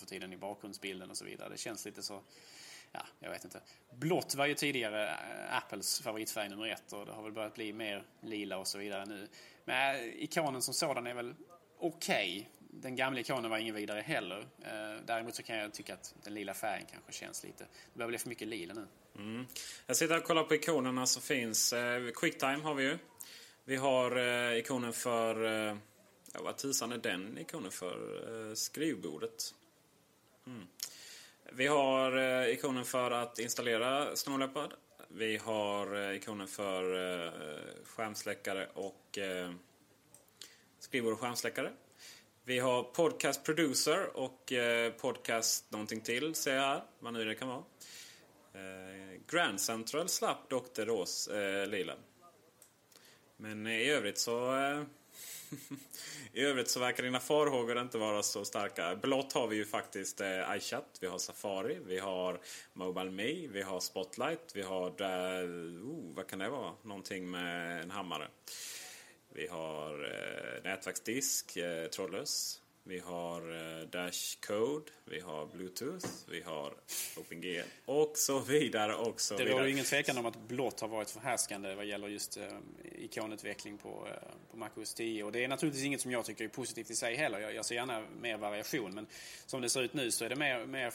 För tiden i bakgrundsbilden och så vidare. Det känns lite så, ja, jag vet inte. Blått var ju tidigare eh, Apples favoritfärg nummer ett och det har väl börjat bli mer lila och så vidare nu. Men eh, ikonen som sådan är väl okej. Okay. Den gamla ikonen var ingen vidare heller. Eh, däremot så kan jag tycka att den lila färgen kanske känns lite, det börjar bli för mycket lila nu. Mm. Jag sitter och kollar på ikonerna som finns. Quicktime har vi ju. Vi har eh, ikonen för, eh, ja, vad tusan är den ikonen för? Eh, skrivbordet. Mm. Vi har eh, ikonen för att installera Snow Leopard. Vi har eh, ikonen för eh, skärmsläckare och eh, skrivbord och skärmsläckare. Vi har Podcast Producer och eh, Podcast någonting till, ser jag här. Vad nu det kan vara. Eh, Grand Central slapp Dr. Ros eh, lila. Men eh, i övrigt så eh, I övrigt så verkar dina farhågor inte vara så starka. Blått har vi ju faktiskt eh, iChat, vi har Safari, vi har Mobile Me, vi har Spotlight, vi har... Eh, oh, vad kan det vara? Någonting med en hammare. Vi har eh, nätverksdisk, eh, trådlös. Vi har eh, Dash Code, vi har Bluetooth, vi har OpenGL och så vidare. Och så det vidare. råder ingen tvekan om att blått har varit förhärskande vad gäller just eh, ikonutveckling på, eh, på MacOS 10. Och det är naturligtvis inget som jag tycker är positivt i sig heller. Jag, jag ser gärna mer variation. Men som det ser ut nu så är det mer, mer,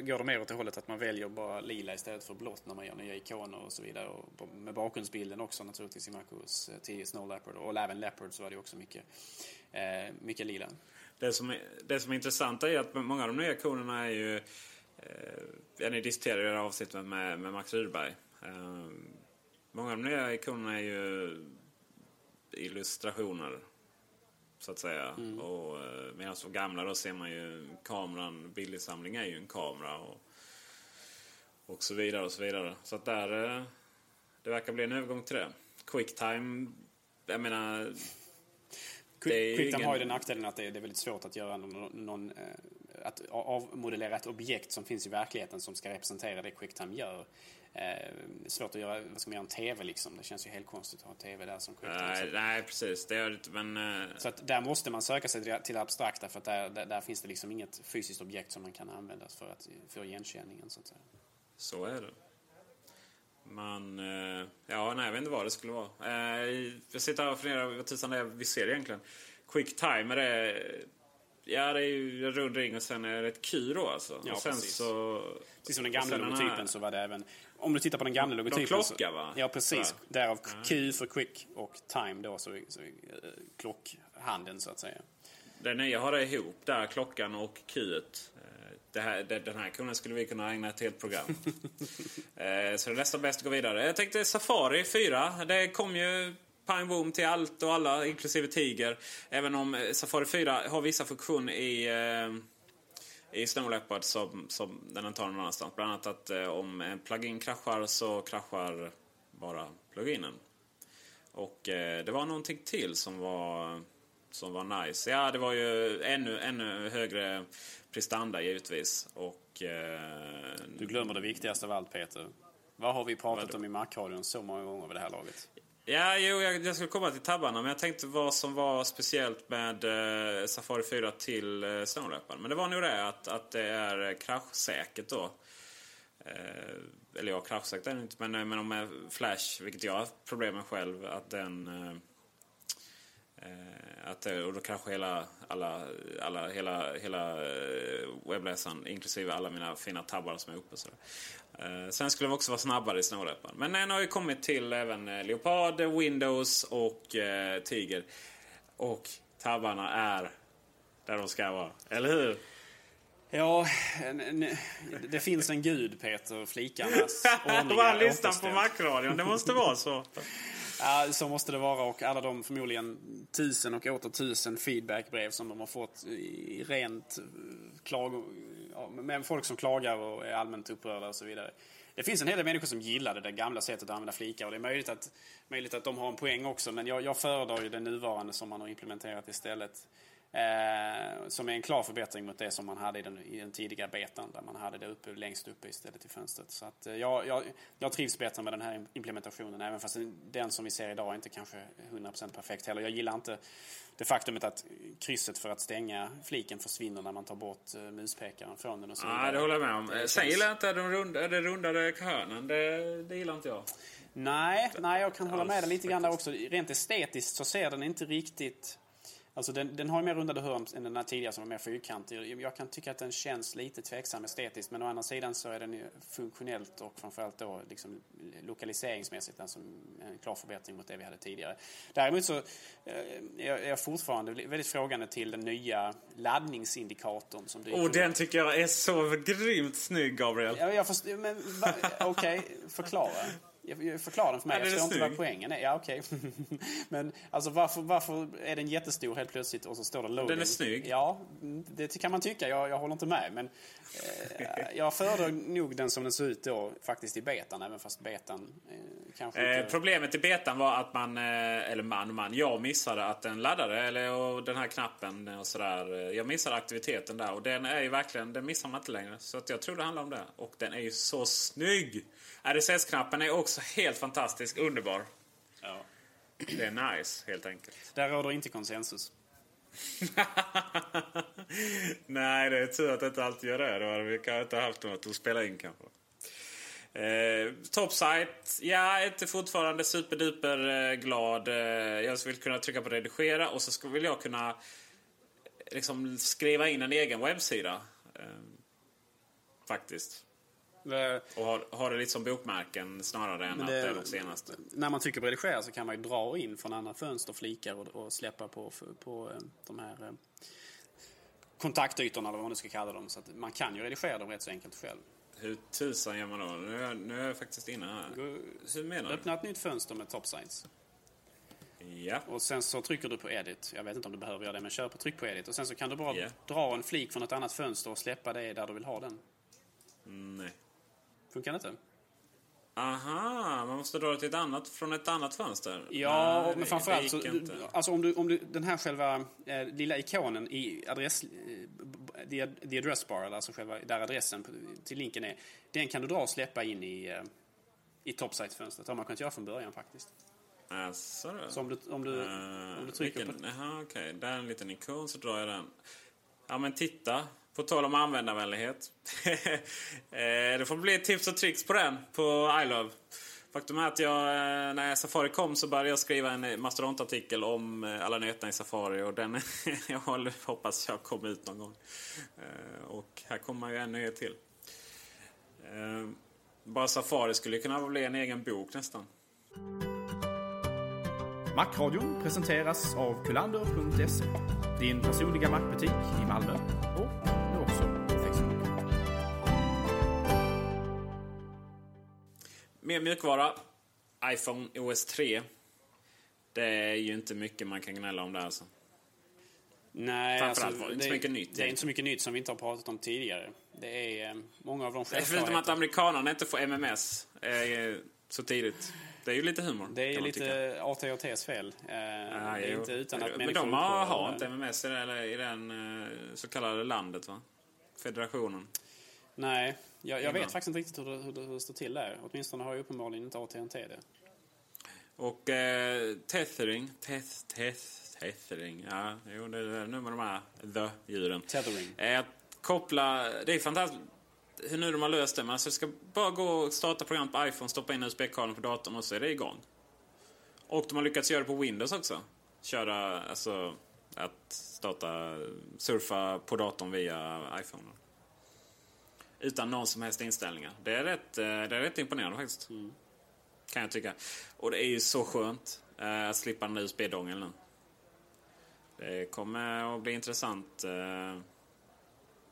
går det mer åt det hållet att man väljer bara lila istället för blått när man gör nya ikoner och så vidare. Och med bakgrundsbilden också naturligtvis i MacOS 10 Snow Leopard. Och även Leopard så var det också mycket, eh, mycket lila. Det som, är, det som är intressant är att många av de nya ikonerna är ju... Eh, ni diskuterade i det här avsnittet med, med Max Rydberg. Eh, många av de nya ikonerna är ju illustrationer. Så att säga. Mm. Och, eh, medan de gamla då ser man ju kameran, bildinsamling är ju en kamera. Och, och så vidare och så vidare. Så att där... Eh, det verkar bli en övergång till det. Quicktime, jag menar Quicktime ingen... har ju den nackdelen att det är, väldigt svårt att göra någon, någon eh, att avmodellera ett objekt som finns i verkligheten som ska representera det Quicktime gör. Eh, svårt att göra, vad ska man göra, en TV liksom. Det känns ju helt konstigt att ha en TV där som Quicktime. Nej, nej precis. Det gör det men... Uh... Så att där måste man söka sig till, till det abstrakta för att där, där, där, finns det liksom inget fysiskt objekt som man kan använda för, att, för igenkänningen så att säga. Så är det. Man... Eh, ja, nej, jag vet inte vad det skulle vara. Eh, jag sitter här och funderar vad tusan det är vi ser egentligen. Quick time, är. Ja, det är ju en rund ring och sen är det ett Q då alltså. Ja, och sen precis. Så, precis som den gamla logotypen här... så var det även... Om du tittar på den gamla logotypen... De klocka va? Ja, precis. Ja. Därav Q för quick och time då, så, så uh, klockhanden så att säga. Det nya har det ihop där, klockan och Q det här, den här kunden skulle vi kunna ägna ett helt program. eh, så det är nästan bäst att gå vidare. Jag tänkte Safari 4. Det kom ju pang boom till allt och alla, inklusive Tiger. Även om eh, Safari 4 har vissa funktioner i, eh, i Snow Leopard som, som den inte har någon annanstans. Bland annat att eh, om en plugin kraschar så kraschar bara pluginen. Och eh, det var någonting till som var som var nice. Ja, det var ju ännu, ännu högre prestanda givetvis. Och, eh, du glömmer det viktigaste av allt Peter. Vad har vi pratat om i Macradion så många gånger vid det här laget? Ja, jo, jag, jag skulle komma till tabbarna, men jag tänkte vad som var speciellt med eh, Safari 4 till eh, Snowrapparen. Men det var nog det att, att det är kraschsäkert då. Eh, eller ja, kraschsäkert är det inte, men, eh, men om Flash, vilket jag har problem med själv, att den... Eh, eh, att, och då kanske hela, alla, alla, hela, hela eh, webbläsaren, inklusive alla mina fina tabbar som är uppe. Så eh, sen skulle de också vara snabbare i snåräppan. Men den har ju kommit till även eh, Leopard, Windows och eh, Tiger. Och tabbarna är där de ska vara. Eller hur? Ja, det finns en gud Peter, flikarnas ordningar Bara lyssna på Macradion, det måste vara så. Ja, så måste det vara och alla de förmodligen tusen och åter tusen feedbackbrev som de har fått i rent eh, klag... Ja, med folk som klagar och är allmänt upprörda och så vidare. Det finns en hel del människor som gillade det gamla sättet att använda flikar och det är möjligt att, möjligt att de har en poäng också men jag, jag föredrar ju det nuvarande som man har implementerat istället. Eh, som är en klar förbättring mot det som man hade i den, i den tidiga betan där man hade det uppe, längst uppe istället i fönstret. Så att, eh, jag, jag, trivs bättre med den här implementationen även fast den som vi ser idag är inte kanske 100% perfekt heller. Jag gillar inte det faktumet att krysset för att stänga fliken försvinner när man tar bort uh, muspekaren från den. Och så ja, det håller jag med om. Sen gillar jag inte den runda, det rundade hörnen. Det, det gillar inte jag. Nej, nej, jag kan hålla med dig lite grann där också. Rent estetiskt så ser den inte riktigt Alltså den, den har ju mer rundade hörn än den här tidigare som var mer fyrkantig. Jag kan tycka att den känns lite tveksam estetiskt men å andra sidan så är den ju funktionellt och framförallt då liksom lokaliseringsmässigt alltså en klar förbättring mot det vi hade tidigare. Däremot så eh, är jag fortfarande väldigt frågande till den nya laddningsindikatorn som dyker Och den tycker jag är så grymt snygg Gabriel. Ja, jag men okej, okay, förklara. Förklara den för mig. Ja, jag förstår inte vad poängen är. Ja, okej. Okay. Men alltså varför, varför är den jättestor helt plötsligt och så står det loading? Den är snygg. Ja, det kan man tycka. Jag, jag håller inte med. Men eh, jag föredrar nog den som den ser ut då faktiskt i betan. Även fast betan eh, kanske eh, inte... Problemet i betan var att man, eh, eller man man, jag missade att den laddade. Eller och den här knappen och sådär. Jag missade aktiviteten där. Och den är ju verkligen, den missar man inte längre. Så att jag tror det handlar om det. Och den är ju så snygg! RSS-knappen är också helt fantastisk, underbar. Ja. Det är nice, helt enkelt. Där råder inte konsensus. Nej, det är tur att det inte alltid gör det. Då hade vi kanske inte haft något att spela in kanske. Eh, Topsite, ja, inte fortfarande superduper eh, glad. Eh, jag vill kunna trycka på redigera och så vill jag kunna liksom skriva in en egen webbsida. Eh, faktiskt. Och har, har det lite som bokmärken snarare än det, att det är de senaste. När man trycker på redigera så kan man ju dra in från andra fönster flikar och, och släppa på, på eh, de här eh, kontaktytorna eller vad man nu ska kalla dem. Så att man kan ju redigera dem rätt så enkelt själv. Hur tusan gör man då? Nu är, jag, nu är jag faktiskt inne här. Hur menar du? Öppna ett nytt fönster med top signs. Ja. Och sen så trycker du på edit. Jag vet inte om du behöver göra det men kör på tryck på edit. Och sen så kan du bara yeah. dra en flik från ett annat fönster och släppa det där du vill ha den. Nej. Funkar det inte? Aha, man måste dra det till ett annat, från ett annat fönster? Ja, Nej, men framförallt så, alltså om du, om du, den här själva eh, lilla ikonen i adress, eh, the, the address bar, alltså själva där adressen till linken är, den kan du dra och släppa in i, eh, i topsite-fönstret. Det har man kunnat göra från början faktiskt. Alltså. Så om du, om du, uh, om du trycker vilken, på... Jaha, okej. Okay. Där är en liten ikon så drar jag den. Ja men titta. På tal om användarvänlighet. Eh, det får bli tips och tricks på den på iLove. Faktum är att jag, eh, när Safari kom så började jag skriva en mastodontartikel om eh, alla nyheterna i Safari. Och den jag hoppas jag kommer ut någon gång. Och här kommer ju en nyhet till. Bara Safari skulle kunna bli en egen bok nästan. Macradion presenteras av kulander.se. Din personliga Macbutik i Malmö Mer mjukvara. iPhone OS 3. Det är ju inte mycket man kan gnälla om där alltså. Nej, Framförallt alltså, var det inte så mycket nytt. Det är inte så mycket nytt som vi inte har pratat om tidigare. Det är eh, många av de Förutom att amerikanerna inte får MMS eh, så tidigt. Det är ju lite humor. Det är lite AT&T's fel. Eh, ah, det är inte utan att Men de har, har inte MMS i, det, i den så kallade landet va? Federationen. Nej, jag, jag vet faktiskt inte riktigt hur det, hur det, hur det står till där. Åtminstone har ju uppenbarligen inte AT&T det. Och eh, tethering, teth, teth, tethering, ja, jo, det är nu med de här the-djuren. Tethering. Eh, att koppla, det är fantastiskt hur nu de har löst det. Men alltså, det ska bara gå och starta program på iPhone, stoppa in USB-kabeln på datorn och så är det igång. Och de har lyckats göra det på Windows också. Köra, alltså att starta, surfa på datorn via iPhone. Utan någon som helst inställningar. Det är rätt, eh, det är rätt imponerande faktiskt. Kan jag tycka. Och det är ju så skönt eh, att slippa den där USB-dongeln nu. Det kommer att bli intressant. Eh,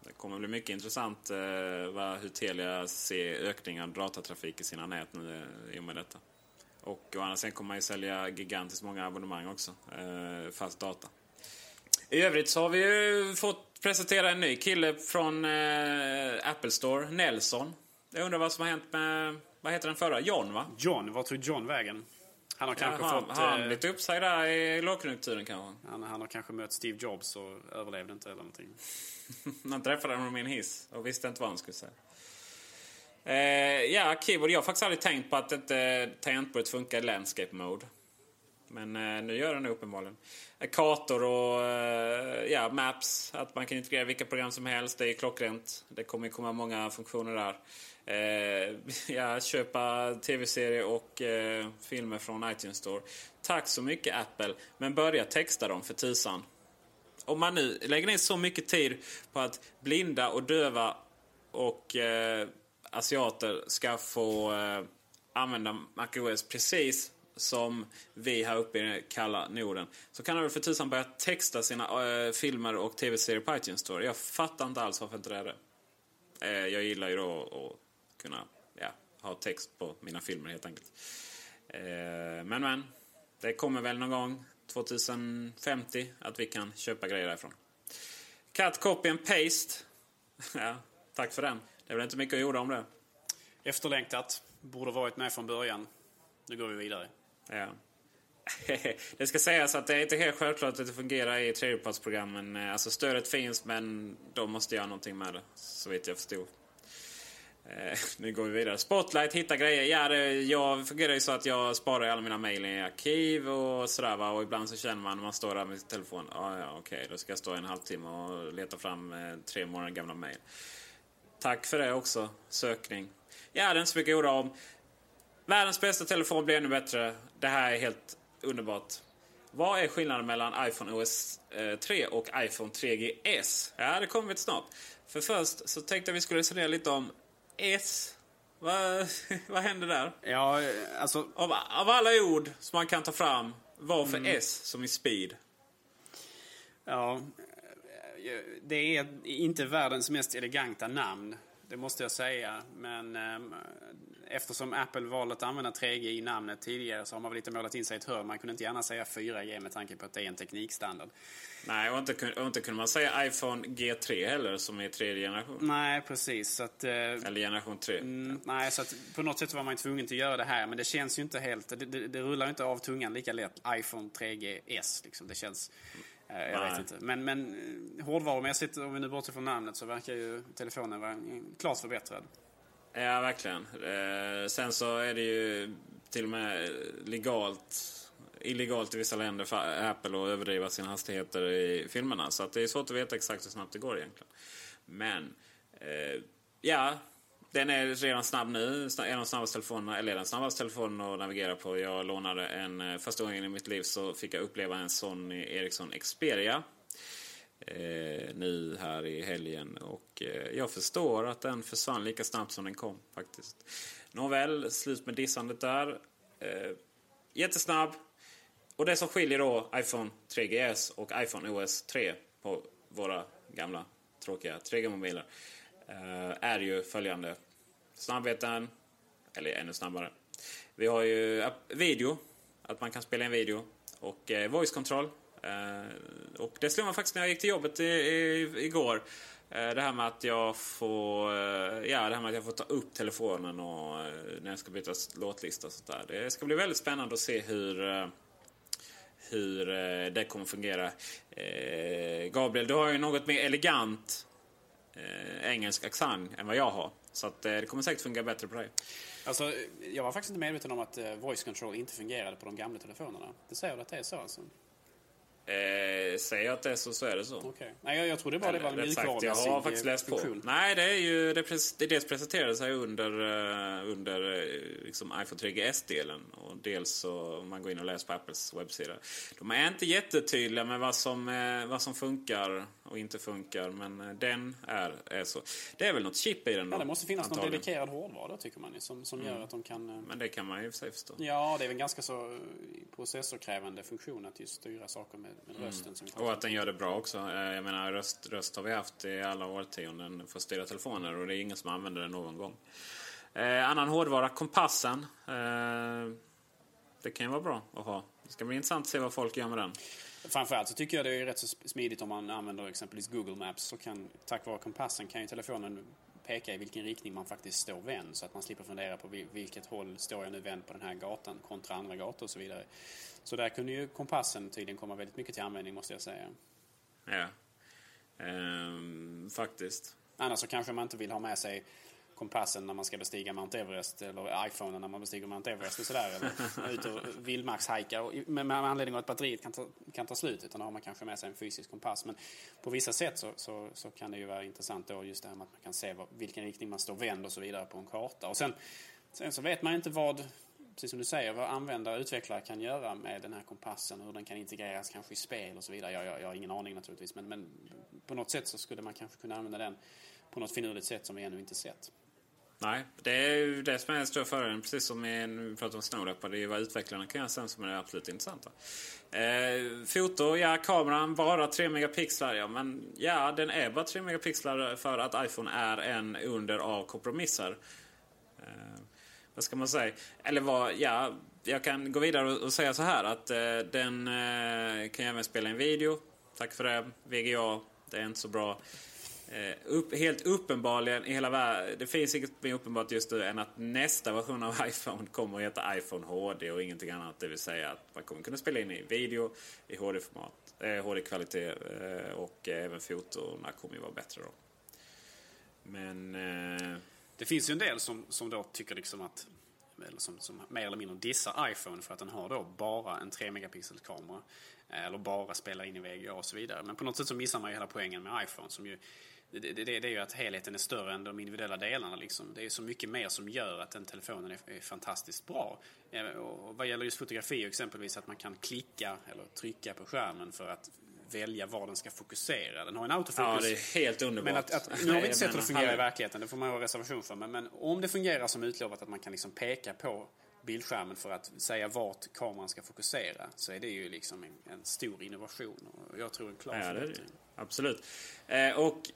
det kommer att bli mycket intressant eh, vad, hur Telia ser ökningen av datatrafik i sina nät nu eh, i och med detta. Och å andra sidan kommer man ju sälja gigantiskt många abonnemang också. Eh, fast data. I övrigt så har vi ju fått presentera en ny kille från eh, Apple Store, Nelson. Jag undrar vad som har hänt med, vad heter den förra? John va? John, var tog John vägen? Han har kanske har, fått... har han eh, blivit uppsagd där i lågkonjunkturen kanske? han, han har kanske mött Steve Jobs och överlevde inte eller någonting. Han träffade honom i en hiss och visste inte vad han skulle säga. Eh, ja, keyboard. Jag har faktiskt aldrig tänkt på att inte tangentbordet funkar i landscape mode. Men eh, nu gör den det uppenbarligen. Kartor och eh, ja, maps. Att man kan integrera vilka program som helst. Det är klockrent. Det kommer komma många funktioner där. Eh, ja, köpa tv-serier och eh, filmer från iTunes Store. Tack så mycket Apple. Men börja texta dem för tusan om man nu lägger ner så mycket tid på att blinda och döva och eh, asiater ska få eh, använda MacOS precis som vi här uppe i kalla Norden. Så kan de väl för tusan börja texta sina äh, filmer och tv-serier på iTunes Store. Jag fattar inte alls varför inte det är det. Äh, jag gillar ju då att kunna ja, ha text på mina filmer helt enkelt. Äh, men men, det kommer väl någon gång 2050 att vi kan köpa grejer därifrån. Cut, copy and paste. ja, tack för den. Det är väl inte mycket att göra om det. Efterlängtat. Borde varit med från början. Nu går vi vidare. Ja. det ska sägas att det är inte helt självklart att det fungerar i tredjepartsprogrammen. Eh, alltså stödet finns men de måste göra någonting med det. Så vitt jag förstod. Eh, nu går vi vidare. Spotlight, hitta grejer. Ja, det, jag fungerar ju så att jag sparar alla mina mejl i arkiv och sådär va. Och ibland så känner man när man står där med sin telefon. Ah, ja, okej, då ska jag stå en halvtimme och leta fram eh, tre månader gamla mejl. Tack för det också, sökning. Ja, det är inte så mycket att orda om. Världens bästa telefon blir ännu bättre. Det här är helt underbart. Vad är skillnaden mellan iPhone OS eh, 3 och iPhone 3GS? Ja, det kommer vi till snart. För först så tänkte jag vi skulle resonera lite om S. Vad, vad händer där? Ja, alltså... Av, av alla ord som man kan ta fram, varför S som i speed? Ja, det är inte världens mest eleganta namn. Det måste jag säga. Men eh, eftersom Apple valde att använda 3G i namnet tidigare så har man väl lite målat in sig i ett hörn. Man kunde inte gärna säga 4G med tanke på att det är en teknikstandard. Nej, och inte, och inte kunde man säga iPhone G3 heller som är tredje generation. Nej, precis. Att, eh, Eller generation 3. Mm, nej, så att på något sätt var man tvungen att göra det här. Men det känns ju inte helt... Det, det, det rullar inte av tungan lika lätt. iPhone 3GS liksom. Det känns... eh, jag Nej. vet inte. Men, men eh, hårdvarumässigt, om vi nu bortser från namnet, så verkar ju telefonen vara klart förbättrad. Ja, verkligen. Eh, sen så är det ju till och med legalt, illegalt i vissa länder för Apple att överdriva sina hastigheter i filmerna. Så att det är svårt att veta exakt hur snabbt det går egentligen. Men, eh, ja. Den är redan snabb nu. En av de snabbaste telefonerna, eller den snabbaste telefonen att navigera på. Jag lånade en, eh, första gången i mitt liv så fick jag uppleva en Sony Ericsson Xperia eh, nu här i helgen. Och eh, jag förstår att den försvann lika snabbt som den kom faktiskt. Nåväl, slut med dissandet där. Eh, jättesnabb. Och det som skiljer då iPhone 3GS och iPhone OS 3 på våra gamla tråkiga 3G-mobiler eh, är ju följande. Snabbheten, eller ännu snabbare. Vi har ju video, att man kan spela in video. Och eh, voice control. Eh, och det slog mig faktiskt när jag gick till jobbet i, i, igår. Eh, det här med att jag får eh, ja, det här med att jag får ta upp telefonen och när jag ska byta låtlista och sånt där. Det ska bli väldigt spännande att se hur hur eh, det kommer fungera. Eh, Gabriel, du har ju något mer elegant eh, engelsk accent än vad jag har. Så att, eh, det kommer säkert fungera bättre på dig. Alltså, jag var faktiskt inte medveten om att eh, voice control inte fungerade på de gamla telefonerna. Det säger du att det är så alltså? Eh, jag att det är så, så är det så. Okej. Nej, jag, jag trodde bara det var en mjukvarumässig Jag har faktiskt läst på. funktion. Nej, det är ju det, pres, det dels presenterades här under, eh, under eh, liksom iPhone 3GS-delen. Och dels så, om man går in och läser på Apples webbsida. De är inte jättetydliga med vad som, eh, vad som funkar och inte funkar. Men eh, den är, är så. Det är väl något chip i den då? Ja, det måste finnas någon antagligen. dedikerad hårdvara tycker man ju, som, som gör att de kan... eh, Men det kan man ju för sig förstå. Ja, det är väl ganska så eh, processorkrävande funktion att just styra saker med, med rösten. Som Och att den gör det bra också. Jag menar röst, röst har vi haft i alla årtionden för att styra telefoner och det är ingen som använder det någon gång. Eh, annan hårdvara, kompassen. Eh, det kan ju vara bra att ha. Det ska bli intressant att se vad folk gör med den. Framförallt så tycker jag det är rätt så smidigt om man använder exempelvis Google Maps. Så kan, tack vare kompassen kan ju telefonen peka i vilken riktning man faktiskt står vänd. Så att man slipper fundera på vil- vilket håll står jag nu vänd på den här gatan kontra andra gator och så vidare. Så där kunde ju kompassen tydligen komma väldigt mycket till användning måste jag säga. Ja. Ehm, faktiskt. Annars så kanske man inte vill ha med sig kompassen när man ska bestiga Mount Everest eller iPhonen när man bestiger Mount Everest och sådär. Eller ut och vildmarkshajka och- med, med anledning av att batteriet kan ta, kan ta slut. Utan då har man kanske med sig en fysisk kompass. Men på vissa sätt så, så, så kan det ju vara intressant då just det här med att man kan se vad, vilken riktning man står vänd och så vidare på en karta. Och sen, sen så vet man inte vad, precis som du säger, vad användare och utvecklare kan göra med den här kompassen. Hur den kan integreras kanske i spel och så vidare. Jag, jag, jag har ingen aning naturligtvis. Men, men på något sätt så skulle man kanske kunna använda den på något finurligt sätt som vi ännu inte sett. Nej, det är ju det som är den stora fördelen. Precis som vi pratade om Snowdapper. Det är ju vad utvecklarna kan göra sen som är det absolut intressanta. Eh, foto, ja kameran bara 3 megapixlar. Ja, men ja, den är bara 3 megapixlar för att iPhone är en under av kompromisser. Eh, vad ska man säga? Eller vad, ja, jag kan gå vidare och, och säga så här att eh, den eh, kan även spela en video. Tack för det. VGA, det är inte så bra. Eh, upp, helt uppenbarligen i hela världen. Det finns inget mer uppenbart just nu än att nästa version av iPhone kommer att heta iPhone HD och ingenting annat. Det vill säga att man kommer kunna spela in i video i HD-format, eh, HD-kvalitet eh, och eh, även fotona kommer ju vara bättre då. Men... Eh, Det finns ju en del som, som då tycker liksom att eller som, som mer eller mindre dissar iPhone för att den har då bara en 3 megapixels kamera. Eh, eller bara spelar in i VGA och så vidare. Men på något sätt så missar man ju hela poängen med iPhone. Som ju, det, det, det, är ju att helheten är större än de individuella delarna. Liksom. Det är så mycket mer som gör att den telefonen är, är fantastiskt bra. Eh, Och vad gäller just fotografi exempelvis att man kan klicka eller trycka på skärmen för att välja var den ska fokusera. Den har en autofokus. ja, det är helt underbart. Men att, att, nu har vi inte sett hur det fungerar i verkligheten, det får man ha reservation för. Men, men om det fungerar som utlovat, att man kan liksom peka på bildskärmen för att säga vart kameran ska fokusera, så är det ju liksom en, en stor innovation. Och jag tror en klar Ja, förbättring. Absolut. Eh, och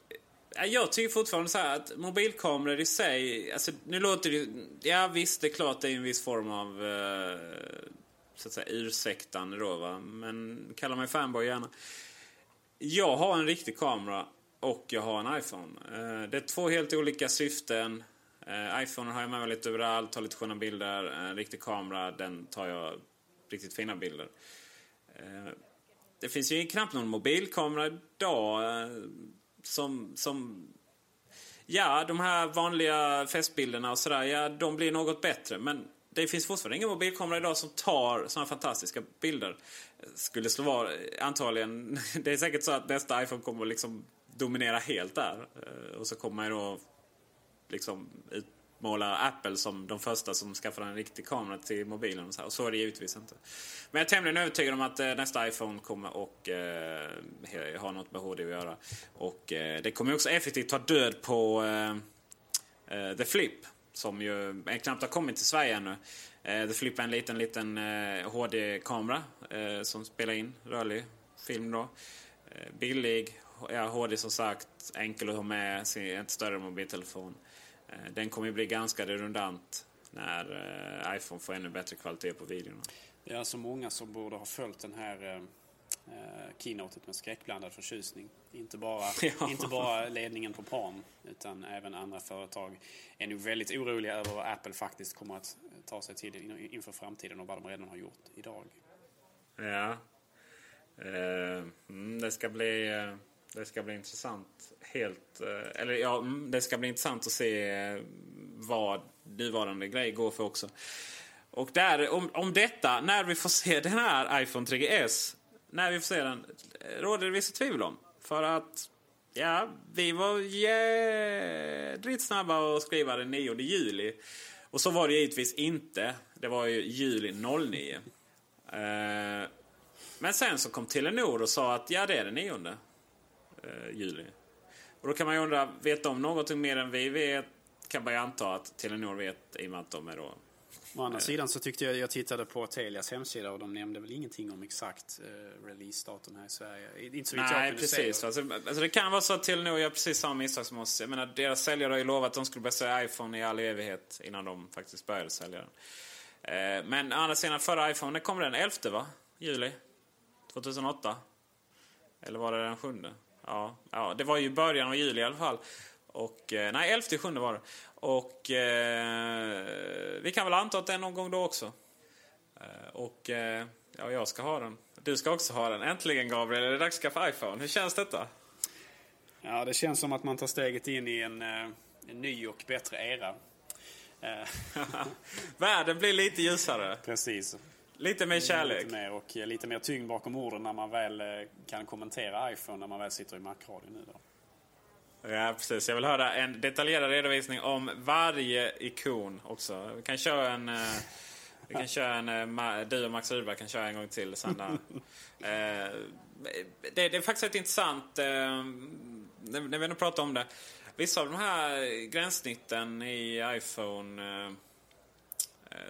eh, jag tycker fortfarande så här att mobilkameror i sig, alltså nu låter det ja visst det är klart det är en viss form av eh, så att säga ursäktande då va, men kalla mig fanboy gärna. Jag har en riktig kamera och jag har en iPhone. Eh, det är två helt olika syften. Eh, iPhone har jag med mig lite överallt, tar lite sköna bilder. Eh, en riktig kamera, den tar jag riktigt fina bilder. Eh, det finns ju knappt någon mobilkamera idag eh, som, som... Ja, de här vanliga festbilderna och sådär, ja, de blir något bättre. Men det finns fortfarande ingen mobilkamera idag som tar sådana fantastiska bilder. Skulle slå var antagligen... Det är säkert så att nästa iPhone kommer att liksom dominera helt där. Eh, och så kommer man ju då liksom utmålar Apple som de första som skaffade en riktig kamera till mobilen. Och så, här. och så är det givetvis inte. Men jag är tämligen övertygad om att eh, nästa iPhone kommer och eh, ha något med HD att göra. Och eh, det kommer också effektivt ta död på eh, eh, The Flip. Som ju eh, knappt har kommit till Sverige ännu. Eh, The Flip är en liten, liten eh, HD-kamera eh, som spelar in rörlig film då. Eh, billig, ja, HD som sagt, enkel att ha med, en större mobiltelefon. Eh, Den kommer ju bli ganska redundant när eh, iPhone får ännu bättre kvalitet på videorna. Det är alltså många som borde ha följt den här eh, eh, keynotet med skräckblandad förtjusning. Inte bara, Ja. inte bara ledningen på Palm, utan även andra företag är nog väldigt oroliga över vad Apple faktiskt kommer att ta sig till in- inför framtiden och vad de redan har gjort idag. Ja. Eh, mm, det ska bli... eh, det ska bli intressant. Helt, eh, eller ja, mm, det ska bli intressant att se eh, vad nuvarande grej går för också. Och där, om, om detta, när vi får se den här iPhone 3GS, när vi får se den, eh, råder det vissa tvivel om. För att, ja, vi var jädrigt snabba att skriva den 9 juli. Och så var det givetvis inte. Det var ju juli 09. Eh, men sen så kom Telenor och sa att ja, det är den 9 eh, juli. Och då kan man ju undra, vet de någonting mer än vi vet? Kan man ju anta att Telenor vet i och med att de är då Å andra sidan så tyckte jag, jag tittade på Telias hemsida och de nämnde väl ingenting om exakt eh, releasedatum här i Sverige. Inte så vitt jag kunde precis. se. Alltså, alltså, det kan vara så att Telenor gör precis samma misstag som oss. Jag menar, deras säljare har ju lovat att de skulle börja sälja iPhone i all evighet innan de faktiskt började sälja den. Eh, men å andra sidan, förra iPhone, när kom den? 11 va? Juli? 2008? Eller var det den 7? Ja, ja, det var ju början av juli i alla fall. Och, eh, nej, 11 7 var det. Och eh, vi kan väl anta att det är någon gång då också. Eh, och eh, ja, jag ska ha den. Du ska också ha den. Äntligen Gabriel, är det dags att skaffa iPhone. Hur känns detta? Ja, det känns som att man tar steget in i en, eh, en ny och bättre era. Världen blir lite ljusare. precis. Lite mer kärlek. Lite mer och eh, lite mer tyngd bakom orden när man väl eh, kan kommentera iPhone när man väl sitter i Mac-radio nu då. Ja, precis. Jag vill höra en detaljerad redovisning om varje ikon också. Vi kan köra en... eh, Vi kan köra en... Du och Max Rydberg kan köra en gång till. Eh, det, det är faktiskt rätt intressant när vi nu pratar om det. Vissa av de här gränssnitten i iPhone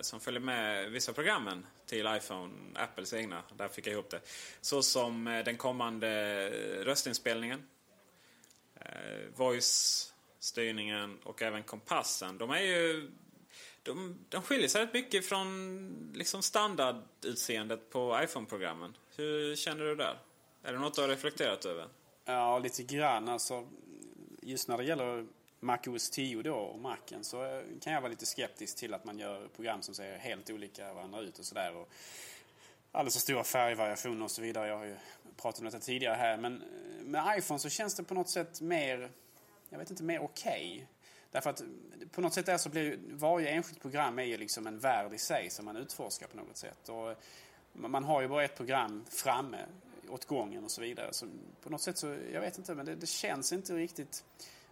som följer med vissa programmen till iPhone, Apples egna. Där fick jag ihop det. Så som eh, den kommande eh, röstinspelningen. Eh, voice-styrningen och även kompassen. De är ju... De, de skiljer sig rätt mycket från liksom standardutseendet på iPhone-programmen. Hur känner du där? Är det något du har reflekterat över? Ja, lite grann. Alltså, just när det gäller Mac OS 10 då och Macen så eh, kan jag vara lite skeptisk till att man gör program som ser helt olika varandra ut och sådär. Alldeles för stora färgvariationer och så vidare. Jag har ju pratat om detta tidigare här. Men eh, med iPhone så känns det på något sätt mer, jag vet inte, mer okej. Okay. Därför att på något sätt där så blir ju, varje enskilt program är ju liksom en värld i sig som man utforskar på något sätt. Och eh, man har ju bara ett program framme åt gången och så vidare. Så på något sätt så, jag vet inte, men det, det känns inte riktigt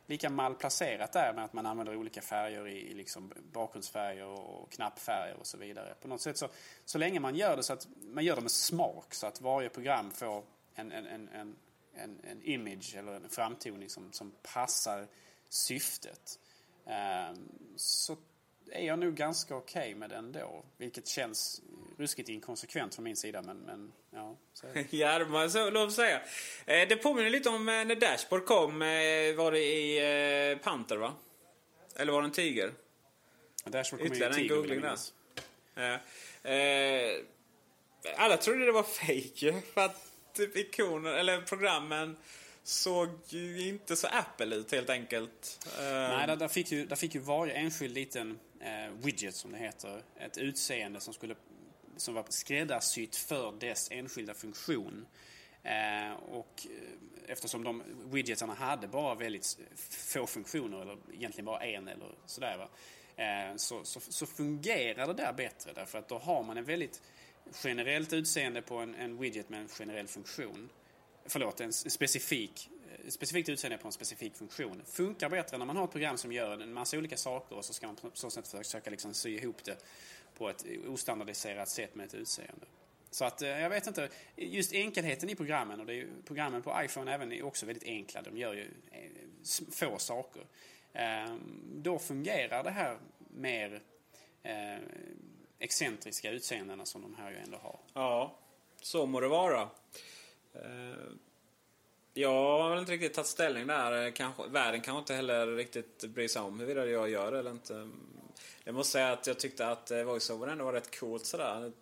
lika malplacerat där med att man använder olika färger i, i liksom bakgrundsfärger och knappfärger och så vidare. På något sätt så, så länge man gör det så att man gör det med smak så att varje program får en, en, en, en, en, en image eller en framtoning som, som passar syftet. Ehm, så är jag nog ganska okej med det ändå. Vilket känns ruskigt inkonsekvent från min sida men, men ja. Så. Ja, det jag så- lov att säga. Eh, Det påminner lite om eh, när Dashboard kom. eh, Var det i Panther, va? Eller var det en tiger? Dashboard kommer Ytterligare en googling där. alla trodde det var fake För att typ ikoner, eller programmen såg ju inte så Apple ut helt enkelt. Nej, där, där, fick ju, där fick ju varje enskild liten eh, widget som det heter ett utseende som, skulle, som var skräddarsytt för dess enskilda funktion. Eh, och eh, eftersom de widgetarna hade bara väldigt få funktioner, eller egentligen bara en eller sådär, va? Eh, så, så, så fungerar det där bättre därför att då har man en väldigt generellt utseende på en, en widget med en generell funktion. Förlåt, en specifik eh, specifikt utseende på en specifik funktion. Funkar bättre när man har ett program som gör en massa olika saker och så ska man på så sätt försöka liksom sy ihop det på ett ostandardiserat sätt med ett utseende. Så att eh, jag vet inte, just enkelheten i programmen och det är ju, programmen på iPhone även är också väldigt enkla. De gör ju eh, få saker. Ehm, då fungerar det här mer eh, excentriska utseendena som de här ju ändå har. Ja, så må det vara. Jag har väl inte riktigt tagit ställning där. Kanske, världen kanske inte heller riktigt bryr sig om huruvida jag gör det eller inte. Jag måste säga att jag tyckte att eh, voiceover ändå var rätt coolt sådär.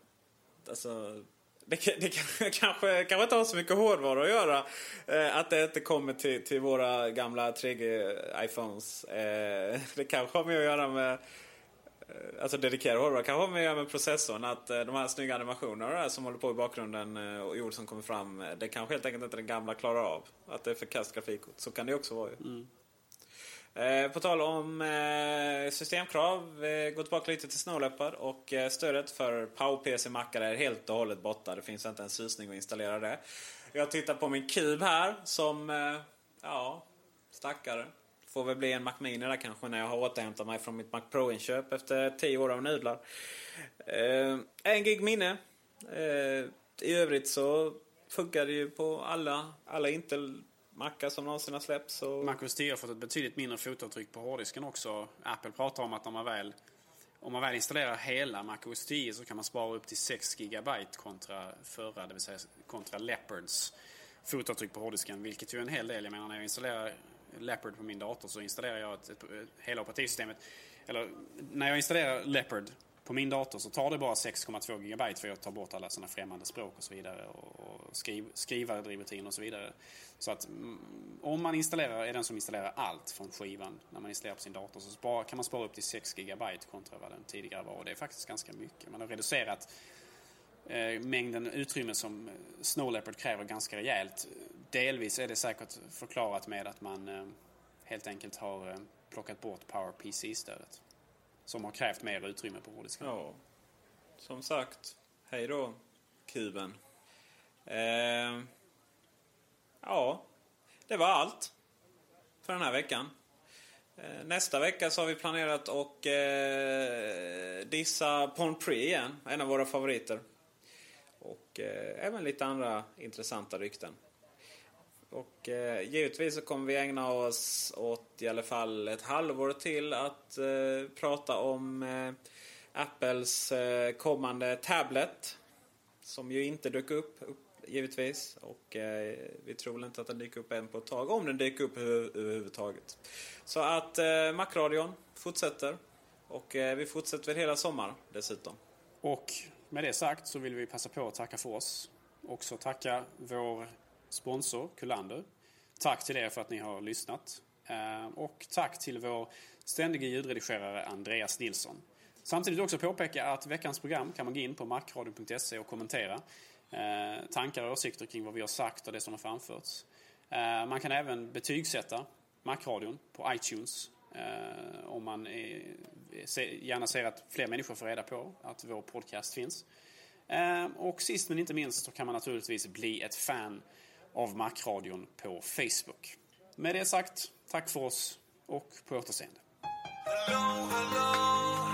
Alltså, det, det kan- kanske, kanske inte har så mycket hårdvara att göra. Eh, att det inte kommer till, till våra gamla 3G-iPhones. Eh, eh det kanske har mer att göra med eh, Alltså dedikerad hårdvara kanske har med med processorn. Att eh, de här snygga animationerna som håller på i bakgrunden och ord som kommer fram. Det kanske helt enkelt inte den gamla klarar av. Att det är för kast grafik. Så kan det också vara ju. Mm. Eh, På tal om eh, systemkrav, eh, gå tillbaka lite till Snow Leopard och eh, stödet för PowerPC-mackar är helt och hållet borta. Det finns inte en susning att installera det. Jag tittar på min kub här som, eh, ja, stackare. Får väl bli en Mac Mini där kanske när jag har återhämtat mig från mitt Mac Pro-inköp efter tio år av nudlar. Eh, en gig minne. Eh, I övrigt så funkar det ju på alla, alla Intel-mackar som någonsin har släppts. Och... MacOS 10 har fått ett betydligt mindre fotavtryck på hårddisken också. Apple pratar om att om man väl, om man väl installerar hela MacOS 10 så kan man spara upp till 6 GB kontra förra, det vill säga kontra Leopards fotavtryck på hårddisken. Vilket ju är en hel del. Jag menar när jag installerar Leopard på min dator så installerar jag ett, ett, ett, hela operativsystemet. Eller när jag installerar Leopard på min dator så tar det bara 6,2 GB för att tar bort alla sådana främmande språk och så vidare. Och skriv, skrivardrivrutiner och så vidare. Så att mm, om man installerar, är den som installerar allt från skivan när man installerar på sin dator så spara, kan man spara upp till 6 GB kontra vad den tidigare var. Och det är faktiskt ganska mycket. Man har reducerat eh, mängden utrymme som Snow Leopard kräver ganska rejält. Delvis är det säkert förklarat med att man eh, helt enkelt har eh, plockat bort PowerPC-stödet. Som har krävt mer utrymme på hårddisken. Ja, som sagt. Hej då, kuben. Eh, ja, det var allt för den här veckan. Eh, nästa vecka så har vi planerat att eh, dissa Prix igen, en av våra favoriter. Och eh, även lite andra intressanta rykten. Och eh, givetvis så kommer vi ägna oss åt i alla fall ett halvår till att eh, prata om eh, Apples eh, kommande tablet. Som ju inte dök upp, upp givetvis. Och eh, vi tror väl inte att den dyker upp än på ett tag. Om den dyker upp överhuvudtaget. Så att eh, Macradion fortsätter. Och eh, vi fortsätter väl hela sommaren dessutom. Och med det sagt så vill vi passa på att tacka för oss. Också tacka vår sponsor Kullander. Tack till er för att ni har lyssnat. Eh, och tack till vår ständige ljudredigerare Andreas Nilsson. Samtidigt också påpeka att veckans program kan man gå in på markradion.se och kommentera. Eh, tankar och åsikter kring vad vi har sagt och det som har framförts. Eh, man kan även betygsätta Macradion på iTunes om man gärna ser att fler människor får reda på att vår podcast finns. Och sist men inte minst så kan man naturligtvis bli ett fan av Macradion på Facebook. Med det sagt, tack för oss och på återseende. Hello, hello.